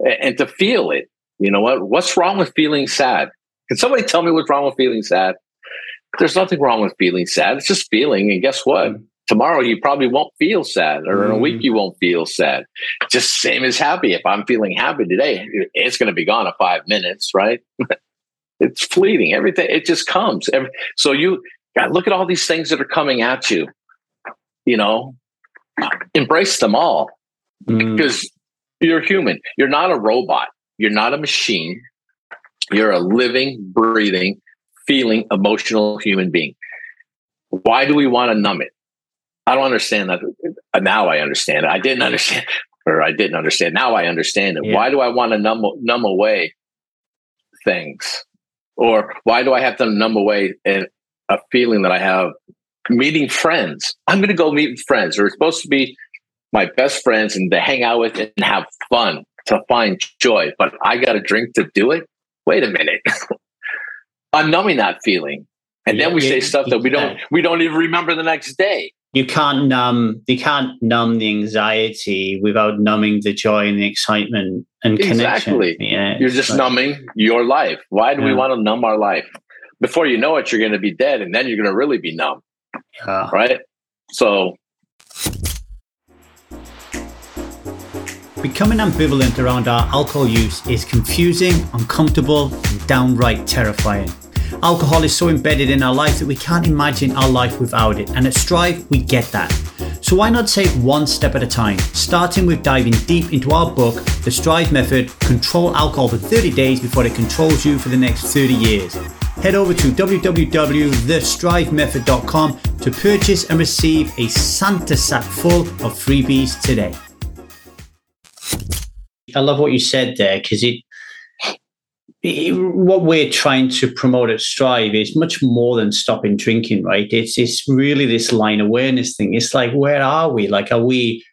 And to feel it, you know what? What's wrong with feeling sad? Can somebody tell me what's wrong with feeling sad? There's nothing wrong with feeling sad. It's just feeling. And guess what? Mm-hmm. Tomorrow you probably won't feel sad, or in a week mm. you won't feel sad. Just same as happy. If I'm feeling happy today, it's going to be gone in five minutes, right? it's fleeting. Everything it just comes. So you God, look at all these things that are coming at you. You know, embrace them all mm. because you're human. You're not a robot. You're not a machine. You're a living, breathing, feeling, emotional human being. Why do we want to numb it? I don't understand that. Uh, now I understand it. I didn't understand, or I didn't understand. Now I understand it. Yeah. Why do I want to numb numb away things, or why do I have to numb away a feeling that I have meeting friends. I'm going to go meet friends. They're supposed to be my best friends and to hang out with and have fun to find joy. But I got a drink to do it. Wait a minute. I'm numbing that feeling. And yeah, then we say stuff that we don't we don't even remember the next day. You can't numb you can't numb the anxiety without numbing the joy and the excitement and exactly. connection. Yeah, You're just numbing your life. Why do yeah. we want to numb our life? Before you know it, you're going to be dead, and then you're going to really be numb. Yeah. Right. So Becoming ambivalent around our alcohol use is confusing, uncomfortable, and downright terrifying. Alcohol is so embedded in our life that we can't imagine our life without it, and at Strive, we get that. So why not take one step at a time, starting with diving deep into our book, The Strive Method Control Alcohol for 30 Days Before It Controls You for the Next 30 Years. Head over to www.thestrivemethod.com to purchase and receive a Santa sack full of freebies today. I love what you said there because it, what we're trying to promote at Strive is much more than stopping drinking, right? It's it's really this line awareness thing. It's like where are we? Like, are we?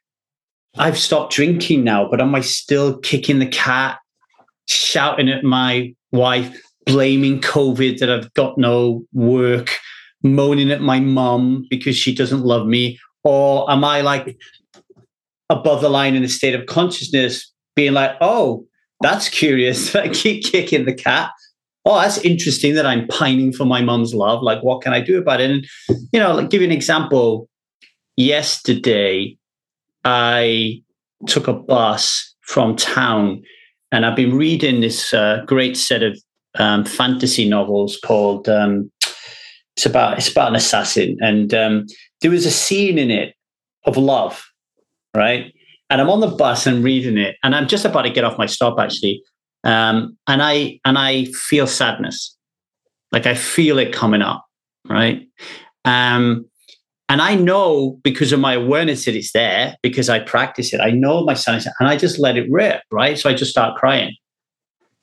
I've stopped drinking now, but am I still kicking the cat, shouting at my wife, blaming COVID that I've got no work, moaning at my mum because she doesn't love me? Or am I like above the line in a state of consciousness, being like, oh, that's curious. I keep kicking the cat. Oh, that's interesting that I'm pining for my mom's love. Like, what can I do about it? And, you know, like, give you an example. Yesterday, I took a bus from town and I've been reading this uh, great set of um, fantasy novels called um, it's about it's about an assassin and um, there was a scene in it of love right? And I'm on the bus and reading it, and I'm just about to get off my stop actually, um, and I and I feel sadness, like I feel it coming up, right? Um, and I know because of my awareness that it's there, because I practice it. I know my sadness, and I just let it rip, right? So I just start crying.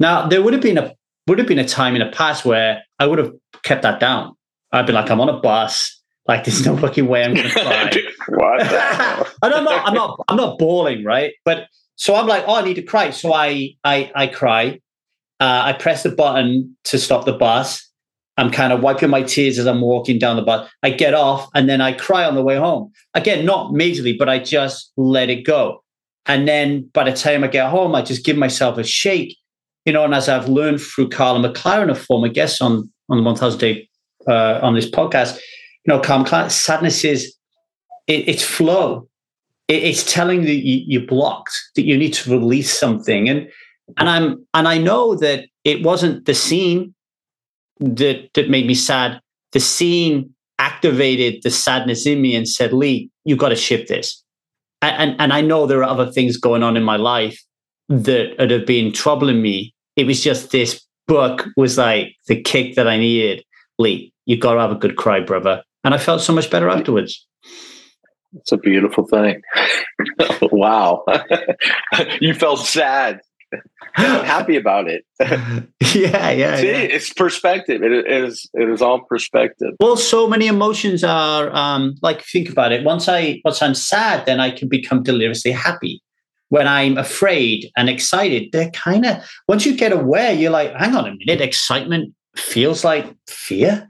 Now there would have been a would have been a time in the past where I would have kept that down. I'd be like, I'm on a bus. Like, there's no fucking way I'm going to cry. what? and I'm not, I'm not, I'm not bawling, right? But so I'm like, oh, I need to cry. So I, I, I cry. Uh, I press the button to stop the bus. I'm kind of wiping my tears as I'm walking down the bus. I get off and then I cry on the way home. Again, not majorly, but I just let it go. And then by the time I get home, I just give myself a shake, you know. And as I've learned through Karla McLaren, a former guest on on the 1000 Day uh, on this podcast, know, calm sadness is it, it's flow. It, it's telling that you, you're blocked, that you need to release something. And and I'm and I know that it wasn't the scene that that made me sad. The scene activated the sadness in me and said, Lee, you got to shift this. And, and, and I know there are other things going on in my life that, that have been troubling me. It was just this book was like the kick that I needed. Lee, you got to have a good cry, brother and I felt so much better afterwards. It's a beautiful thing. wow. you felt sad. I'm happy about it. yeah, yeah. See, yeah. it's perspective. It, it is. It is all perspective. Well, so many emotions are um, like think about it. Once I once I'm sad, then I can become deliriously happy. When I'm afraid and excited, they're kind of once you get aware, you're like, hang on a minute, excitement feels like fear.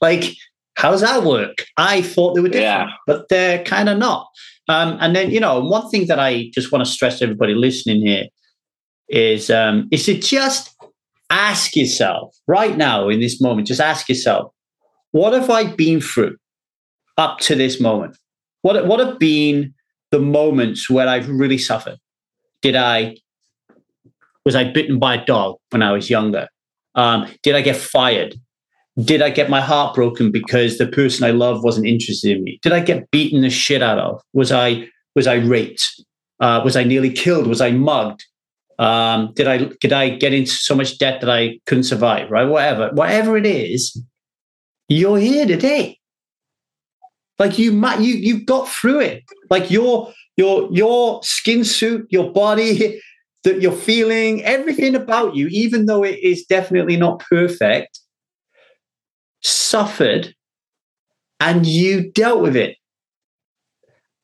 like how does that work? I thought they were different, yeah. but they're kind of not. Um, and then, you know, one thing that I just want to stress to everybody listening here is um, is to just ask yourself right now in this moment, just ask yourself, what have I been through up to this moment? What, what have been the moments where I've really suffered? Did I was I bitten by a dog when I was younger? Um, did I get fired? Did I get my heart broken because the person I love wasn't interested in me? Did I get beaten the shit out of? Was I was I raped? Uh, was I nearly killed? Was I mugged? Um, did I did I get into so much debt that I couldn't survive? Right, whatever, whatever it is, you're here today. Like you might you you got through it. Like your your your skin suit, your body, that you're feeling, everything about you, even though it is definitely not perfect, suffered and you dealt with it.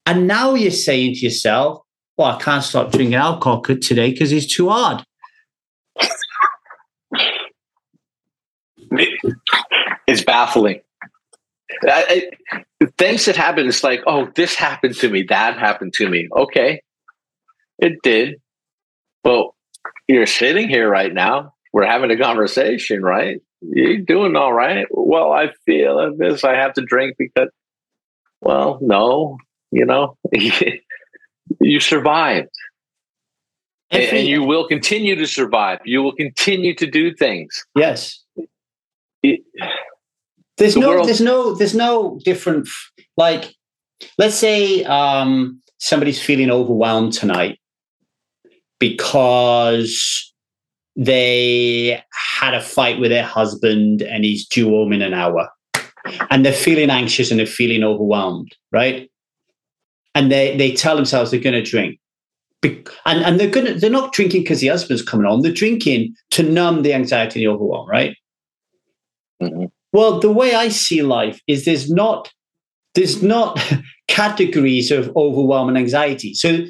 And now you're saying to yourself, well, I can't stop drinking alcohol today because it's too hard. It's baffling. I, I, things that happen, it's like, oh, this happened to me, that happened to me. Okay, it did. Well, you're sitting here right now. We're having a conversation, right? You're doing all right. Well, I feel this. I have to drink because, well, no, you know, you survived. And, and, you will continue to survive. You will continue to do things. Yes. It, there's the no, world- there's no, there's no different. Like, let's say um, somebody's feeling overwhelmed tonight because they had a fight with their husband and he's due home in an hour, and they're feeling anxious and they're feeling overwhelmed, right? And they they tell themselves they're going to drink. And, and they're gonna they're not drinking because the husband's coming on. They're drinking to numb the anxiety and the overwhelm, right? Mm-hmm. Well, the way I see life is there's not there's not categories of overwhelm and anxiety. So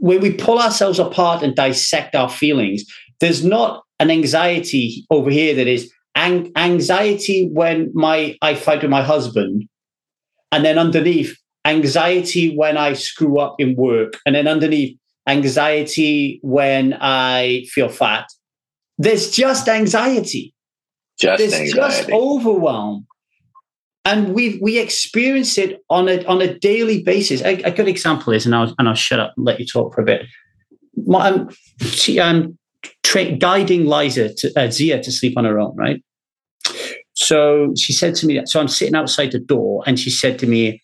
when we pull ourselves apart and dissect our feelings, there's not an anxiety over here that is ang- anxiety when my I fight with my husband, and then underneath anxiety when I screw up in work, and then underneath anxiety when I feel fat. There's just anxiety. Just There's anxiety. just overwhelm. And we we experience it on a on a daily basis. A, a, good example is, and I'll and I'll shut up and let you talk for a bit. My, um, she, um, tra- guiding Liza to uh, Zia to sleep on her own, right? So she said to me, so I'm sitting outside the door, and she said to me,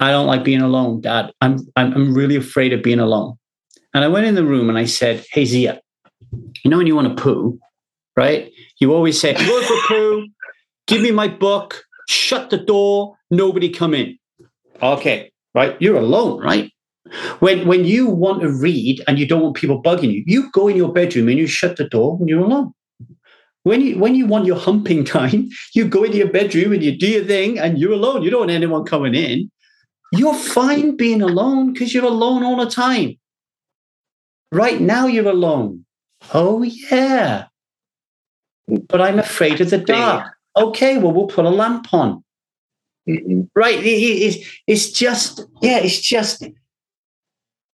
"I don't like being alone, Dad. I'm I'm, I'm really afraid of being alone." And I went in the room and I said, "Hey Zia, you know when you want to poo, right? You always say, for poo, give me my book, shut the door, nobody come in. Okay, right? You're alone, right? When when you want to read and you don't want people bugging you, you go in your bedroom and you shut the door and you're alone. When you when you want your humping time, you go into your bedroom and you do your thing and you're alone. You don't want anyone coming in. You're fine being alone because you're alone all the time. Right now you're alone. Oh yeah but I'm afraid of the dark. Okay, well, we'll put a lamp on. Right? It's, it's just, yeah, it's just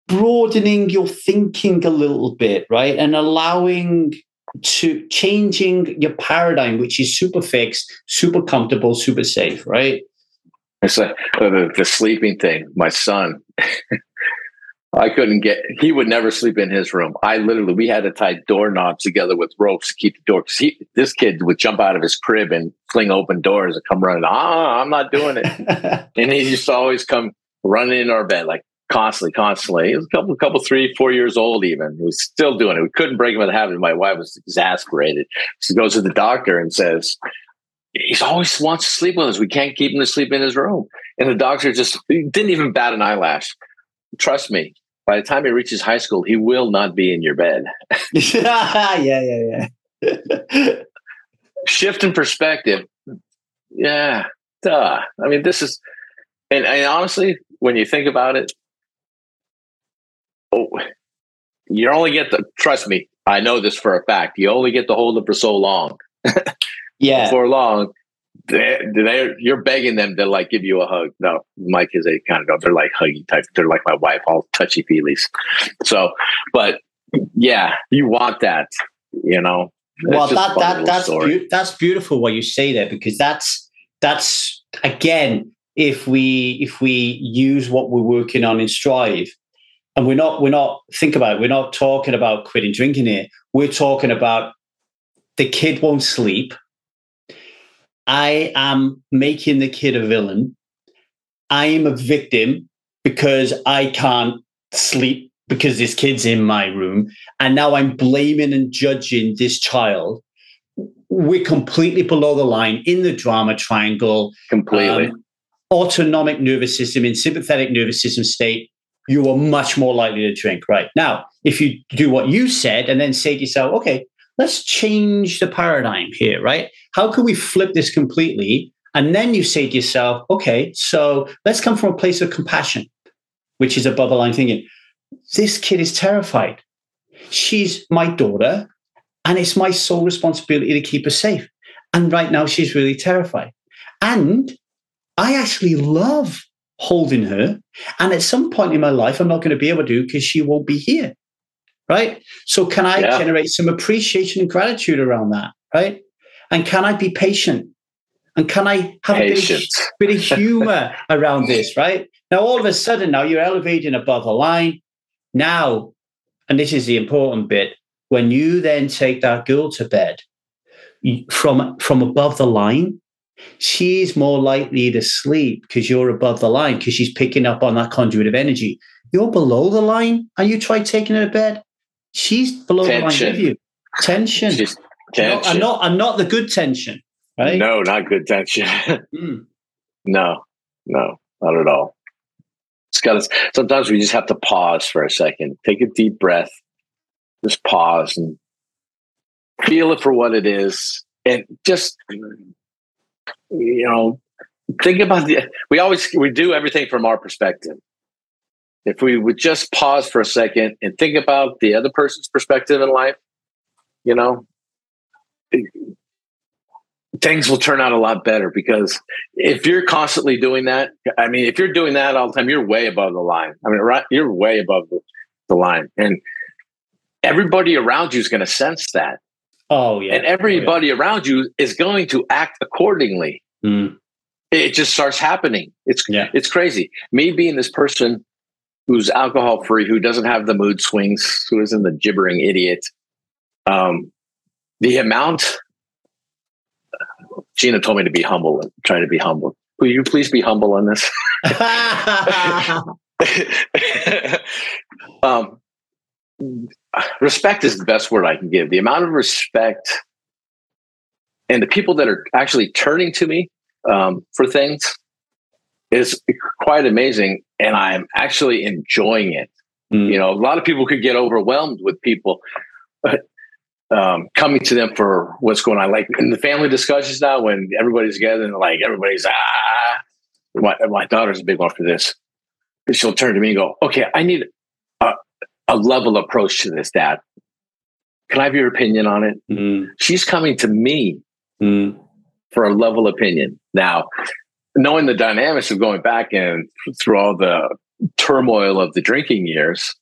broadening your thinking a little bit, right? And allowing to changing your paradigm, which is super fixed, super comfortable, super safe, right? It's like the, the sleeping thing. My son, I couldn't get. He would never sleep in his room. I literally, we had to tie doorknobs together with ropes to keep the door. Because he, this kid would jump out of his crib and fling open doors and come running. Ah, I'm not doing it. and he used to always come running in our bed like constantly, constantly. He was a couple, couple, three, four years old even. He was still doing it. We couldn't break him of the habit. My wife was exasperated. She goes to the doctor and says, "He's always wants to sleep with us. We can't keep him to sleep in his room." And the doctor just didn't even bat an eyelash trust me, by the time he reaches high school, he will not be in your bed. yeah, yeah, yeah. Shift in perspective. Yeah, duh. I mean, this is, and, and honestly, when you think about it, oh, you only get the, trust me, I know this for a fact. You only get to hold them for so long. yeah. For long, they, they you're begging them to like give you a hug. No, Mike is a kind of they're like huggy type. They're like my wife, all touchy feelies. So, but yeah, you want that, you know. well, that that that's be- that's beautiful what you say there because that's that's again if we if we use what we're working on in Strive, and we're not we're not think about it, we're not talking about quitting drinking here. We're talking about the kid won't sleep I am making the kid a villain. I am a victim because I can't sleep because this kid's in my room. And now I'm blaming and judging this child. We're completely below the line in the drama triangle. Completely. Um, autonomic nervous system, in sympathetic nervous system state, you are much more likely to drink. Right. Now, if you do what you said and then say to yourself, okay, let's change the paradigm here, right? How can we flip this completely And then you say to yourself, okay, so let's come from a place of compassion, which is above the line thinking. This kid is terrified. She's my daughter, and it's my sole responsibility to keep her safe. And right now, she's really terrified. And I actually love holding her. And at some point in my life, I'm not going to be able to because she won't be here. Right. So, can I yeah. generate some appreciation and gratitude around that? Right. And can I be patient? And can I have Patience. a bit of, bit of humor around this? Right. Now, all of a sudden, now you're elevating above the line. Now, and this is the important bit, when you then take that girl to bed from from above the line, she's more likely to sleep because you're above the line because she's picking up on that conduit of energy. You're below the line and you try taking her to bed. She's below tension. the line with you. Tension. She's tension. I'm not, I'm not the good tension, right? No, not good tension. mm. No, no, not at all. It's got to, sometimes we just have to pause for a second, take a deep breath, just pause and feel it for what it is. And just you know, think about the, we always, we do everything from our perspective. If we would just pause for a second and think about the other person's perspective in life, you know, things will turn out a lot better because if you're constantly doing that, I mean, if you're doing that all the time, you're way above the line. I mean, right, you're way above the, the line. And everybody around you is going to sense that. Oh yeah. And everybody yeah. around you is going to act accordingly. Mm. It just starts happening. It's yeah. it's crazy. Me being this person who's alcohol free, who doesn't have the mood swings, who isn't the gibbering idiot. Um, the amount Gina told me to be humble and try to be humble. Will you please be humble on this? um, respect is the best word I can give. The amount of respect and the people that are actually turning to me um, for things is quite amazing. And I'm actually enjoying it. Mm. You know, a lot of people could get overwhelmed with people um, coming to them for what's going on. Like in the family discussions now, when everybody's together and like everybody's, ah, my, my daughter's a big one for this. She'll turn to me and go, okay, I need a level approach to this, Dad. Can I have your opinion on it? Mm. She's coming to me mm. for a level opinion. Now, knowing the dynamics of going back and through all the turmoil of the drinking years,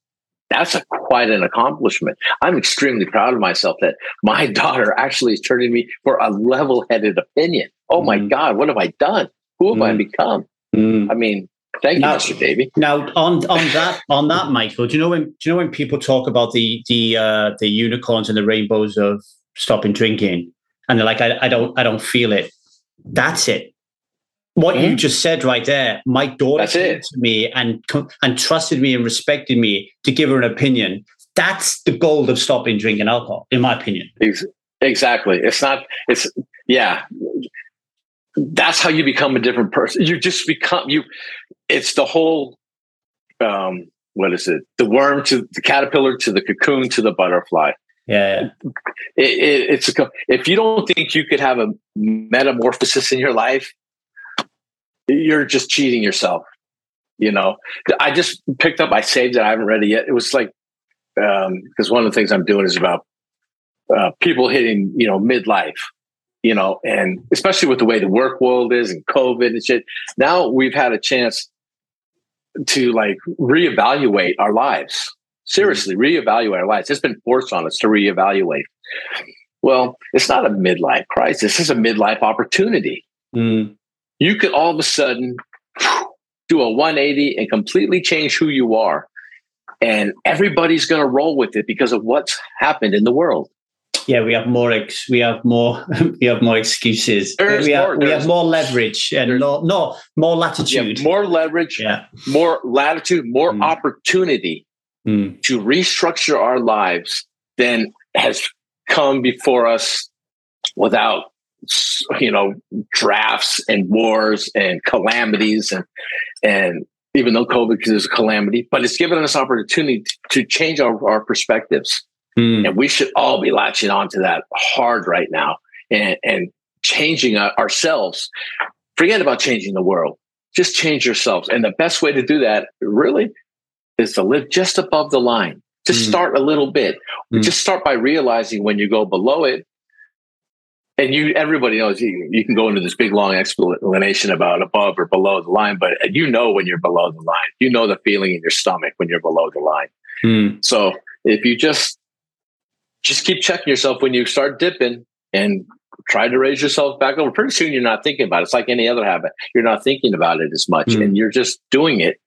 that's a, quite an accomplishment. I'm extremely proud of myself that my daughter actually is turning me for a level headed opinion. Oh mm. my God, what have I done? Who have I mm. become? Mm. I mean, Thank now, you, Mr. Davey. Now, on on that on that, Michael, do you know when do you know when people talk about the the uh, the unicorns and the rainbows of stopping drinking, and they're like, I, I don't I don't feel it. That's it. What mm-hmm. you just said right there, my daughter That's came it. to me and and trusted me and respected me to give her an opinion. That's the goal of stopping drinking alcohol, in my opinion. Exactly. It's not. It's yeah that's how you become a different person. You just become you it's the whole um what is it? The worm to the caterpillar to the cocoon to the butterfly. Yeah, yeah. It, it, it's a if you don't think you could have a metamorphosis in your life you're just cheating yourself you know? I just picked up i saved it i haven't read it yet. It was like um because one of the things i'm doing is about uh, people hitting you know midlife you know? And especially with the way the work world is and covid and shit now we've had a chance to like reevaluate our lives. Seriously, mm-hmm. reevaluate our lives. It's been forced on us to reevaluate. Well, it's not a midlife crisis. It's a midlife opportunity. Mm. You could all of a sudden do a 180 and completely change who you are. And everybody's going to roll with it because of what's happened in the world yeah, we have more ex- we have more we have more excuses. There's we, more, have, we have more leverage and no no more latitude. More leverage, yeah. more latitude, more mm. opportunity mm. to restructure our lives than has come before us without you know drafts and wars and calamities and and even though COVID is a calamity, but it's given us opportunity to change our, our perspectives. Mm. And we should all be latching onto that hard right now and, and changing uh, ourselves. forget about changing the world. Just change yourselves. And the best way to do that really is to live just above the line. Just mm. start a little bit. Mm. Just start by realizing when you go below it, and you everybody knows you, you can go into this big long explanation about above or below the line, but you know when you're below the line. You know the feeling in your stomach when you're below the line. Mm. So if you just just keep checking yourself when you start dipping and try to raise yourself back over. Pretty soon you're not thinking about it. It's like any other habit. You're not thinking about it as much mm. and you're just doing it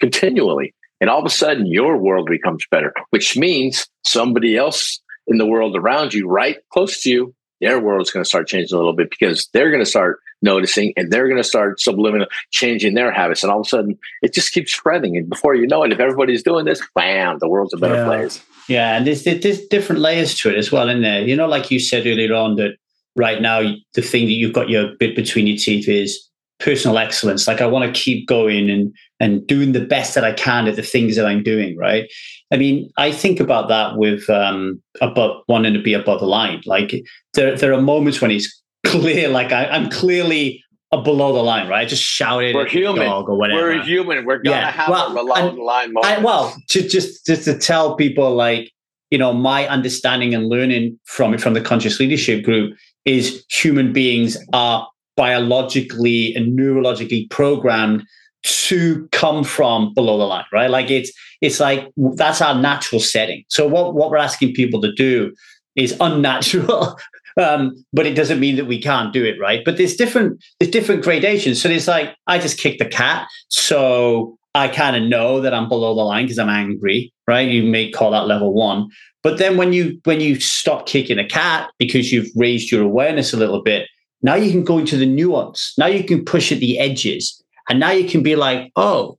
continually. And all of a sudden, your world becomes better, which means somebody else in the world around you, right close to you, their world's going to start changing a little bit because they're going to start noticing and they're going to start subliminal changing their habits. And all of a sudden, it just keeps spreading. And before you know it, if everybody's doing this, bam, the world's a better yeah. place. Yeah. And there's, there's different layers to it as well, in there. You know, like you said earlier on, that right now, the thing that you've got your bit between your teeth is personal excellence. Like I want to keep going and and doing the best that I can at the things that I'm doing. Right. I mean, I think about that with um above wanting to be above the line. Like there there are moments when it's clear, like I, I'm clearly below the line, right? I just shouted We're human. or whatever. We're human. We're gonna yeah. have well, a below the line moment. I, well, to just just to tell people like you know my understanding and learning from it from the conscious leadership group is human beings are biologically and neurologically programmed to come from below the line, right? Like it's it's like that's our natural setting. So what what we're asking people to do is unnatural, um, but it doesn't mean that we can't do it, right? But there's different there's different gradations. So there's like I just kicked the cat, so I kind of know that I'm below the line because I'm angry, right? You may call that level one. But then when you when you stop kicking a cat because you've raised your awareness a little bit, now you can go into the nuance. Now you can push at the edges. And now you can be like, oh,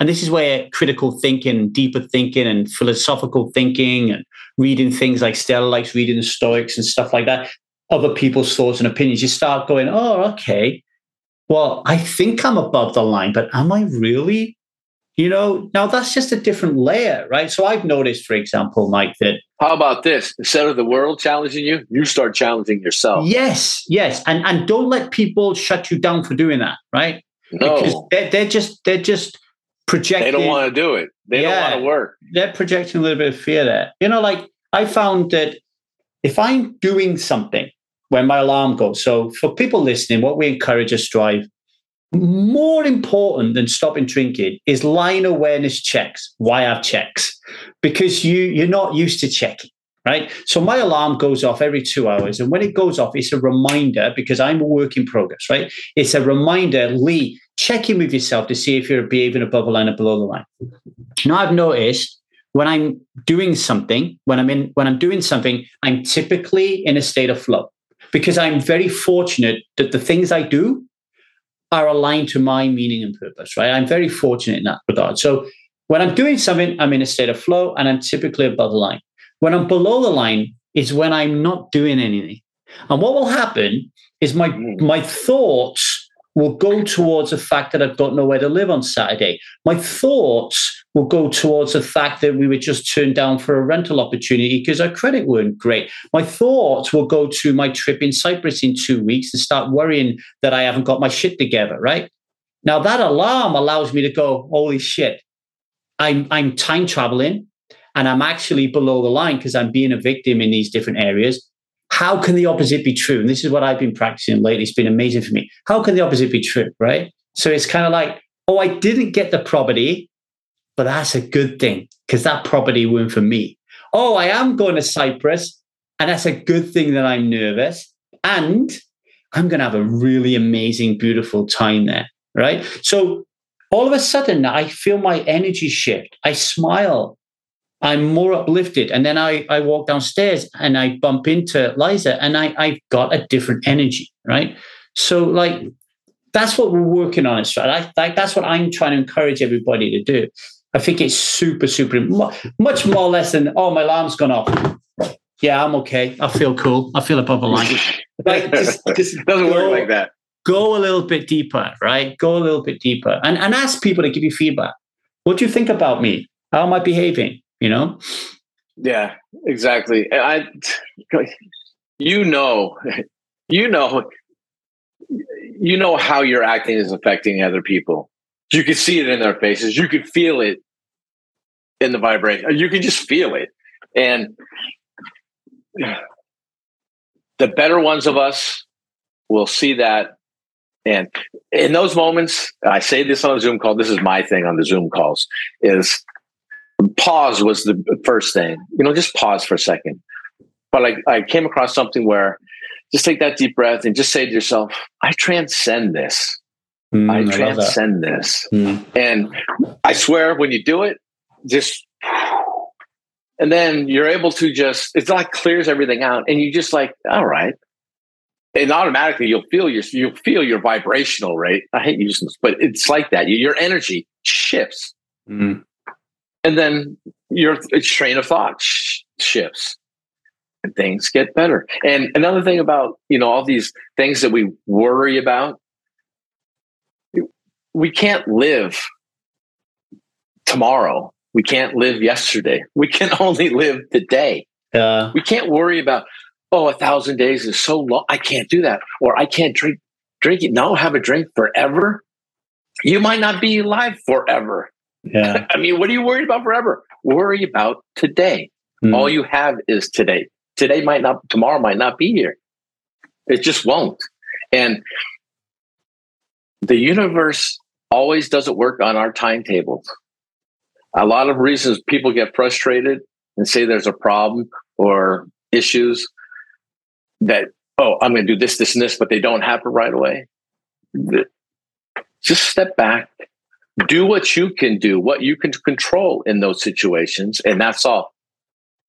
and this is where critical thinking, deeper thinking, and philosophical thinking, and reading things like Stella likes reading the Stoics and stuff like that, other people's thoughts and opinions, you start going, oh, okay. Well, I think I'm above the line, but am I really? You know, now that's just a different layer, right? So I've noticed, for example, Mike, that how about this? Instead of the world challenging you, you start challenging yourself. Yes, yes, and and don't let people shut you down for doing that, right? No, because they're, they're just they're just projecting. They don't want to do it. They yeah, don't want to work. They're projecting a little bit of fear there. You know, like I found that if I'm doing something when my alarm goes, so for people listening, what we encourage us drive. more important than stopping drinking is line awareness checks. Why have checks? Because you you're not used to checking, right? So my alarm goes off every two hours, and when it goes off, it's a reminder because I'm a work in progress, right? It's a reminder, Lee, check in with yourself to see if you're behaving above the line or below the line. Now I've noticed when I'm doing something, when I'm in when I'm doing something, I'm typically in a state of flow because I'm very fortunate that the things I do are aligned to my meaning and purpose, right? I'm very fortunate in that regard. So when I'm doing something, I'm in a state of flow and I'm typically above the line. When I'm below the line is when I'm not doing anything. And what will happen is my mm. my thoughts will go towards the fact that I've got nowhere to live on Saturday. My thoughts will go towards the fact that we were just turned down for a rental opportunity because our credit weren't great. My thoughts will go to my trip in Cyprus in two weeks and start worrying that I haven't got my shit together, right? Now that alarm allows me to go, holy shit, I'm I'm time traveling and I'm actually below the line because I'm being a victim in these different areas. How can the opposite be true? And this is what I've been practicing lately. It's been amazing for me. How can the opposite be true? Right. So it's kind of like, oh, I didn't get the property, but that's a good thing because that property won for me. Oh, I am going to Cyprus, and that's a good thing that I'm nervous. And I'm going to have a really amazing, beautiful time there. Right. So all of a sudden, I feel my energy shift. I smile. I'm more uplifted. And then I, I walk downstairs and I bump into Liza and I, I've got a different energy. Right. So, like, that's what we're working on. It's right. Like, that's what I'm trying to encourage everybody to do. I think it's super, super, much more less than, oh, my alarm's gone off. Yeah, I'm okay. I feel cool. I feel above the line. Like, just, just doesn't go, work like that. Go a little bit deeper, right? Go a little bit deeper and, and ask people to give you feedback. What do you think about me? How am I behaving? You know? Yeah, exactly. I, you know, you know, you know how your acting is affecting other people. You can see it in their faces. You can feel it in the vibration. You can just feel it. And the better ones of us will see that. And in those moments, I say this on a Zoom call. This is my thing on the Zoom calls is pause was the first thing, you know, just pause for a second. But I, I came across something where just take that deep breath and just say to yourself, I transcend this. Mm, I transcend I this. Mm. And I swear when you do it, just and then you're able to just it's like clears everything out and you just like all right and automatically you'll feel your you'll feel your vibrational rate i hate using this but it's like that your energy shifts mm. And then your train of thought sh- shifts and things get better and another thing about you know all these things that we worry about we can't live tomorrow we can't live yesterday. We can only live today. Yeah. We can't worry about, oh, a thousand days is so long. I can't do that. Or I can't drink drink it. No, have a drink forever. You might not be alive forever. Yeah. I mean, what are you worried about forever? Worry about today. Mm. All you have is today. Today might not, tomorrow might not be here. It just won't. And the universe always doesn't work on our timetables a lot of reasons people get frustrated and say there's a problem or issues that oh i'm going to do this this and this but they don't happen right away just step back do what you can do what you can control in those situations and that's all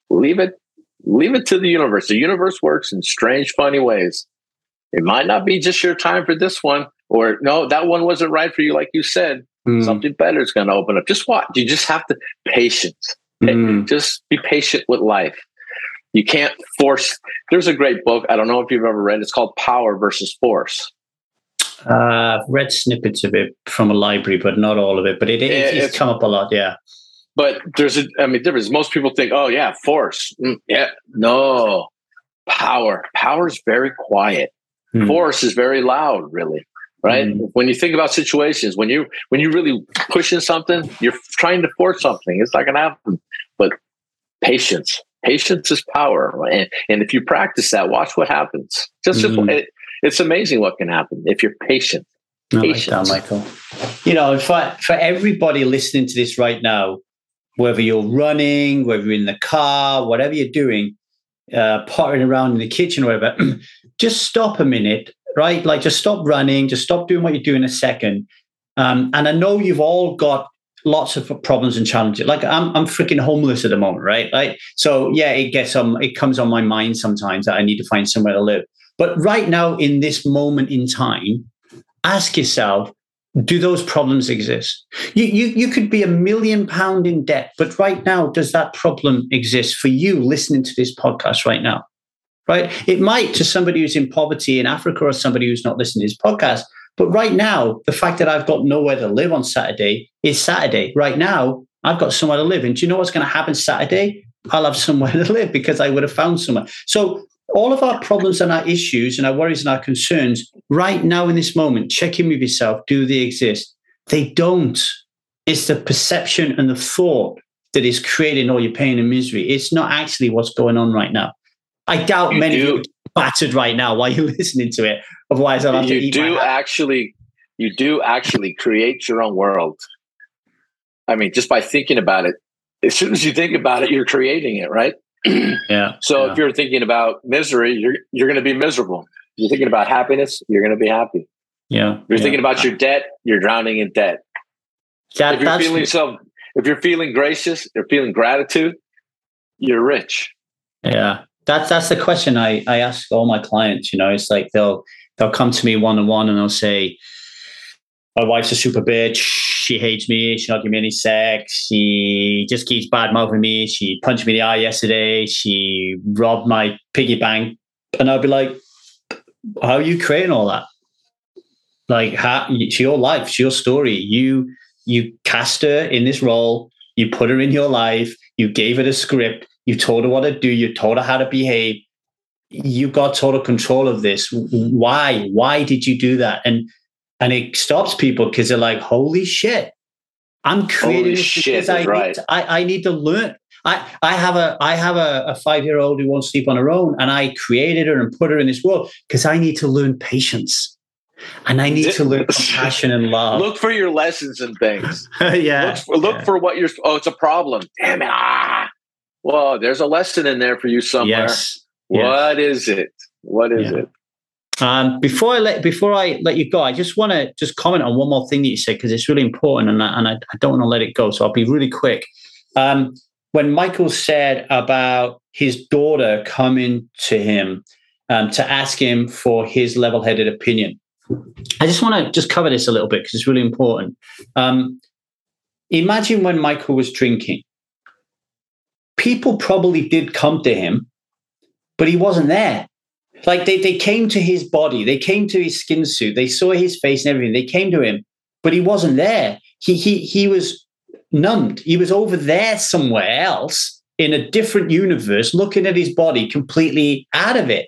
leave it leave it to the universe the universe works in strange funny ways it might not be just your time for this one or no that one wasn't right for you like you said Mm. Something better is going to open up. Just watch. You just have to patience. Mm. Just be patient with life. You can't force. There's a great book. I don't know if you've ever read. It's called Power versus Force. Uh, I've read snippets of it from a library, but not all of it. But it, it, it's, it's come up a lot. Yeah. But there's a. I mean, difference. Most people think, oh yeah, force. Mm, yeah. No. Power. Power is very quiet. Mm. Force is very loud. Really right mm-hmm. when you think about situations when you when you really pushing something you're trying to force something it's not going to happen but patience patience is power and, and if you practice that watch what happens just mm-hmm. it, it's amazing what can happen if you're patient Patience. I like that, Michael. You know, for for everybody listening to this right now, whether you're running, whether you're in the car, whatever you're doing, uh, pottering around in the kitchen, or whatever, just stop a minute right? Like just stop running, just stop doing what you're doing a second. Um, and I know you've all got lots of problems and challenges. Like I'm, I'm freaking homeless at the moment, right? Like, so yeah, it gets on, it comes on my mind sometimes that I need to find somewhere to live. But right now, in this moment in time, ask yourself, do those problems exist? You, you, you could be a million pound in debt, but right now, does that problem exist for you listening to this podcast right now? right? It might to somebody who's in poverty in Africa or somebody who's not listening to this podcast. But right now, the fact that I've got nowhere to live on Saturday is Saturday. Right now, I've got somewhere to live. And do you know what's going to happen Saturday? I'll have somewhere to live because I would have found somewhere. So all of our problems and our issues and our worries and our concerns right now in this moment, check in with yourself. Do they exist? They don't. It's the perception and the thought that is creating all your pain and misery. It's not actually what's going on right now. I doubt you many do. of you battered right now while you're listening to it. Otherwise, I'll have you to. You do actually, you do actually create your own world. I mean, just by thinking about it, as soon as you think about it, you're creating it, right? yeah. So yeah. if you're thinking about misery, you're you're going to be miserable. If you're thinking about happiness, you're going to be happy. Yeah. If you're yeah. thinking about your debt, you're drowning in debt. That, if you're feeling so, if you're feeling gracious, or feeling gratitude, you're rich. Yeah, that's that's the question I I ask all my clients. You know, it's like they'll they'll come to me one on one and they'll say, "My wife's a super bitch. She hates me. She not give me any sex. She just keeps bad mouthing me. She punched me in the eye yesterday. She robbed my piggy bank." And I'll be like, "How are you creating all that? Like, how? It's your life. It's your story. You you cast her in this role. You put her in your life. You gave her a script." You told her what to do. You told her how to behave. you got total control of this. Why? Why did you do that? And and it stops people because they're like, holy shit, I'm creating shit, because I, right. need to, I, I need to learn. I, I have a I have a, a five year old who won't sleep on her own, and I created her and put her in this world because I need to learn patience, and I need to learn compassion and love. Look for your lessons and things. yeah, look for, look yeah. for what you're. Oh, it's a problem. Damn it! Ah. Well, there's a lesson in there for you somewhere. yes. yes. What is it? What is Yeah. it? Um, before I let before I let you go, I just want to just comment on one more thing that you said because it's really important, and I, and I, I don't want to let it go. So I'll be really quick. Um, when Michael said about his daughter coming to him um, to ask him for his level-headed opinion, I just want to just cover this a little bit because it's really important. Um, imagine when Michael was drinking, people probably did come to him, but he wasn't there like they, they came to his body they came to his skin suit they saw his face and everything they came to him but he wasn't there. He he he was numbed. He was over there somewhere else in a different universe looking at his body completely out of it.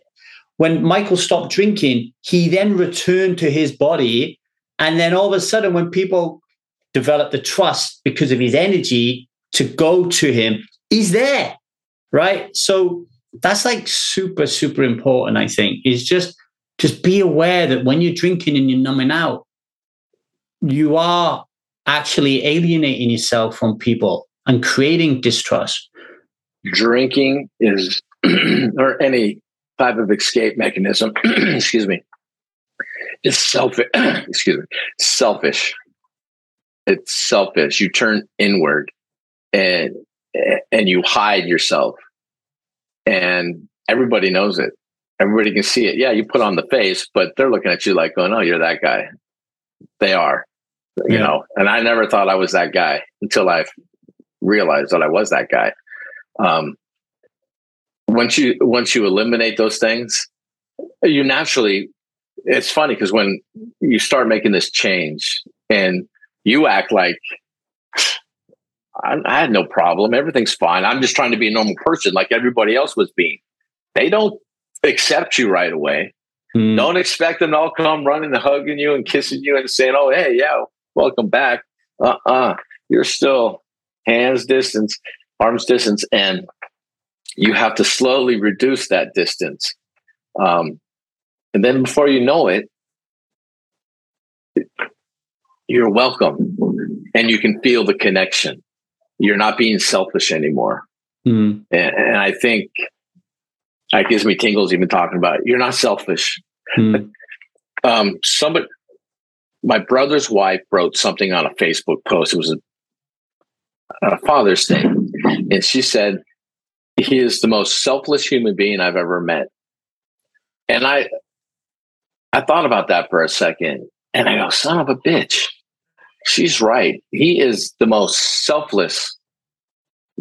When michael stopped drinking he then returned to his body and then all of a sudden when people developed the trust because of his energy to go to him he's there right? So that's like super super important i think is just just be aware that when you're drinking and you're numbing out you are actually alienating yourself from people and creating distrust Drinking is, or any type of escape mechanism. excuse me. It's selfish. excuse me. Selfish. It's selfish. You turn inward, and and you hide yourself, and everybody knows it. Everybody can see it. Yeah, you put on the face, but they're looking at you like, "Oh no, you're that guy." They are, you Yeah. know. And I never thought I was that guy until I realized that I was that guy. Um, once you once you eliminate those things, you naturally. It's funny because when you start making this change and you act like I, I had no problem, everything's fine. I'm just trying to be a normal person, like everybody else was being. They don't accept you right away. Mm. Don't expect them to all come running and hugging you and kissing you and saying, "Oh, hey, yeah, welcome back." Uh, uh-uh. uh, you are still hands distance, arms distance, and you have to slowly reduce that distance. Um, and then before you know it, you're welcome, and you can feel the connection. You're not being selfish anymore, Mm. and, and I think that gives me tingles even talking about it. You're not selfish Mm. um, somebody, my brother's wife wrote something on a Facebook post. It was a, a Father's Day, and she said he is the most selfless human being I've ever met. And I, I thought about that for a second, and I go, "Son of a bitch." She's right. He is the most selfless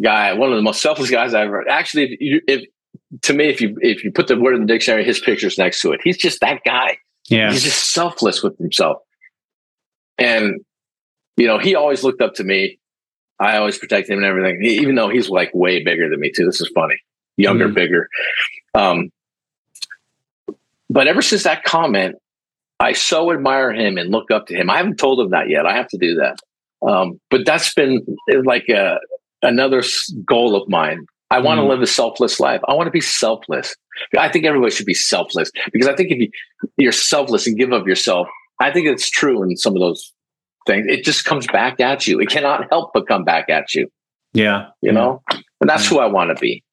guy. One of the most selfless guys I've ever. Actually, if, you, if to me, if you if you put the word in the dictionary, his picture's next to it. He's just that guy. Yeah. He's just selfless with himself. And, you know, he always looked up to me. I always protected him and everything, he, even though he's like way bigger than me, too. This is funny. Younger, Mhm. bigger. Um, but ever since that comment, I so admire him and look up to him. I haven't told him that yet. I have to do that. Um, but that's been uh, like a, another goal of mine. I want to Mhm. live a selfless life. I want to be selfless. I think everybody should be selfless because I think if you, you're selfless and give of yourself, I think it's true in some of those things. It just comes back at you. It cannot help but come back at you, Yeah. you know? And that's who I want to be.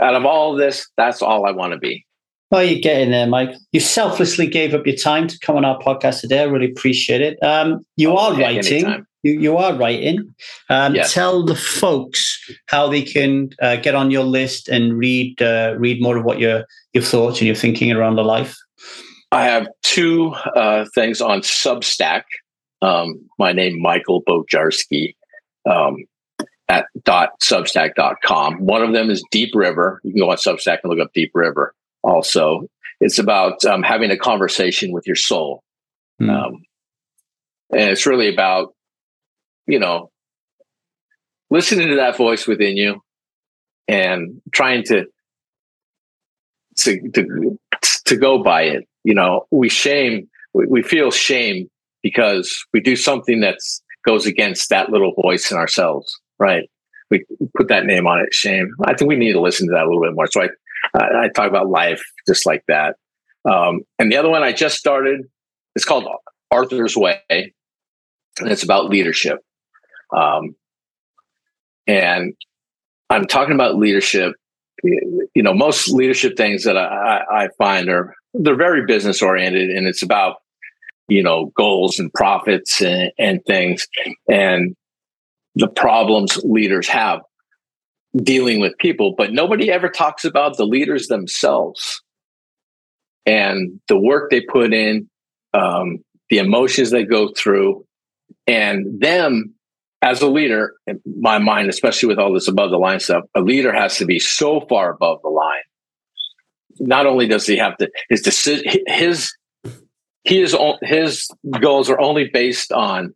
Out of all this, that's all I want to be. Well, you're getting there, Mike. You selflessly gave up your time to come on our podcast today. I really appreciate it. Um, you Oh, are writing. You, you are writing. Um, Yes. Tell the folks how they can uh, get on your list and read uh, read more of what your your thoughts and your thinking around the life. I have two uh, things on Substack. Um, my name, Michael Bojarski, um, at dot substack.com. One of them is Deep River. You can go on Substack and look up Deep River. Also, it's about um, having a conversation with your soul. Mm. Um, and it's really about, you know, listening to that voice within you and trying to to, to, to go by it. You know, we shame, we, we feel shame because we do something that goes against that little voice in ourselves, right? We put that name on it, shame. I think we need to listen to that a little bit more. So I, I, I talk about life just like that. Um, and the other one I just started, it's called Arthur's Way, and it's about leadership. Um, and I'm talking about leadership. You know, most leadership things that I, I find are they're very business oriented, and it's about you know goals and profits and, and things, and the problems leaders have dealing with people. But nobody ever talks about the leaders themselves and the work they put in, um, the emotions they go through, and them as a leader, in my mind, especially with all this above the line stuff, a leader has to be so far above the line. Not only does he have to his decision, his he is his goals are only based on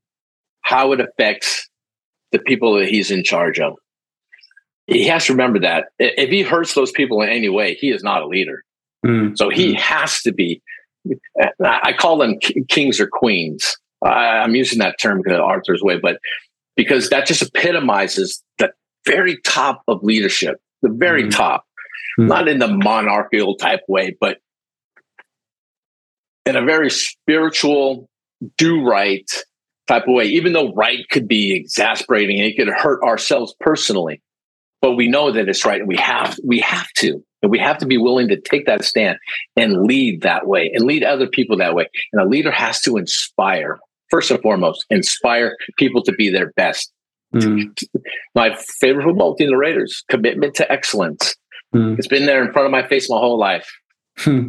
how it affects the people that he's in charge of. He has to remember that if he hurts those people in any way, he is not a leader. Mm. So he mm. has to be. I call them kings or queens. I'm using that term because Arthur's way, but because that just epitomizes the very top of leadership, the very mm-hmm. top, mm-hmm. not in the monarchical type way, but in a very spiritual, do right type of way, even though right could be exasperating and it could hurt ourselves personally. But we know that it's right and we have we have to. And we have to be willing to take that stand and lead that way and lead other people that way. And a leader has to inspire first and foremost, inspire people to be their best. Mm. My favorite football team, the Raiders, commitment to excellence. Mm. It's been there in front of my face my whole life. Hmm.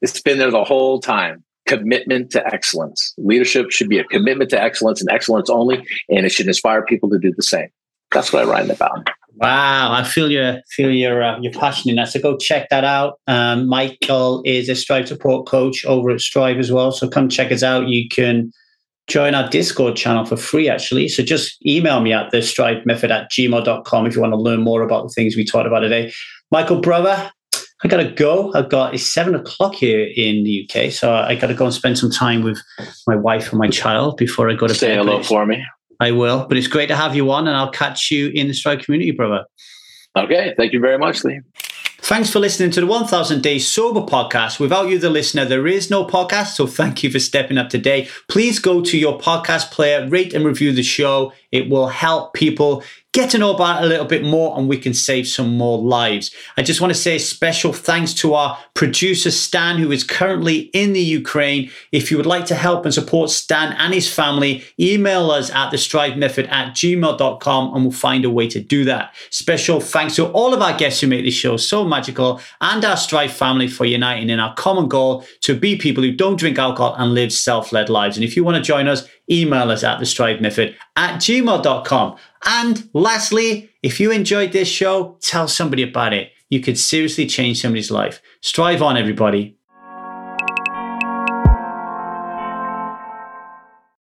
It's been there the whole time. Commitment to excellence. Leadership should be a commitment to excellence and excellence only, and it should inspire people to do the same. That's what I write about. Wow, I feel your feel your uh, your passion in that. So go check that out. Um, Michael is a Strive support coach over at Strive as well. So come check us out. You can join our Discord channel for free, actually. So just email me at the strive method at gmail.com if you want to learn more about the things we talked about today. Michael, brother, I got to go. I've got, it's seven o'clock here in the UK. So I got to go and spend some time with my wife and my child before I go to Say bed. hello for me. I will. But it's great to have you on, and I'll catch you in the Strive community, brother. Okay. Thank you very much, Lee. Thanks for listening to the 1000 Days Sober podcast. Without you, the listener, there is no podcast. So thank you for stepping up today. Please go to your podcast player, rate and review the show. It will help people get to know about a little bit more and we can save some more lives. I just want to say special thanks to our producer, Stan, who is currently in the Ukraine. If you would like to help and support Stan and his family, email us at the strive method at gmail.com and we'll find a way to do that. Special thanks to all of our guests who make this show so magical and our Strive family for uniting in our common goal to be people who don't drink alcohol and live self-led lives. And if you want to join us, email us at the strive method at gmail.com. And lastly, if you enjoyed this show, tell somebody about it. You could seriously change somebody's life. Strive on, everybody.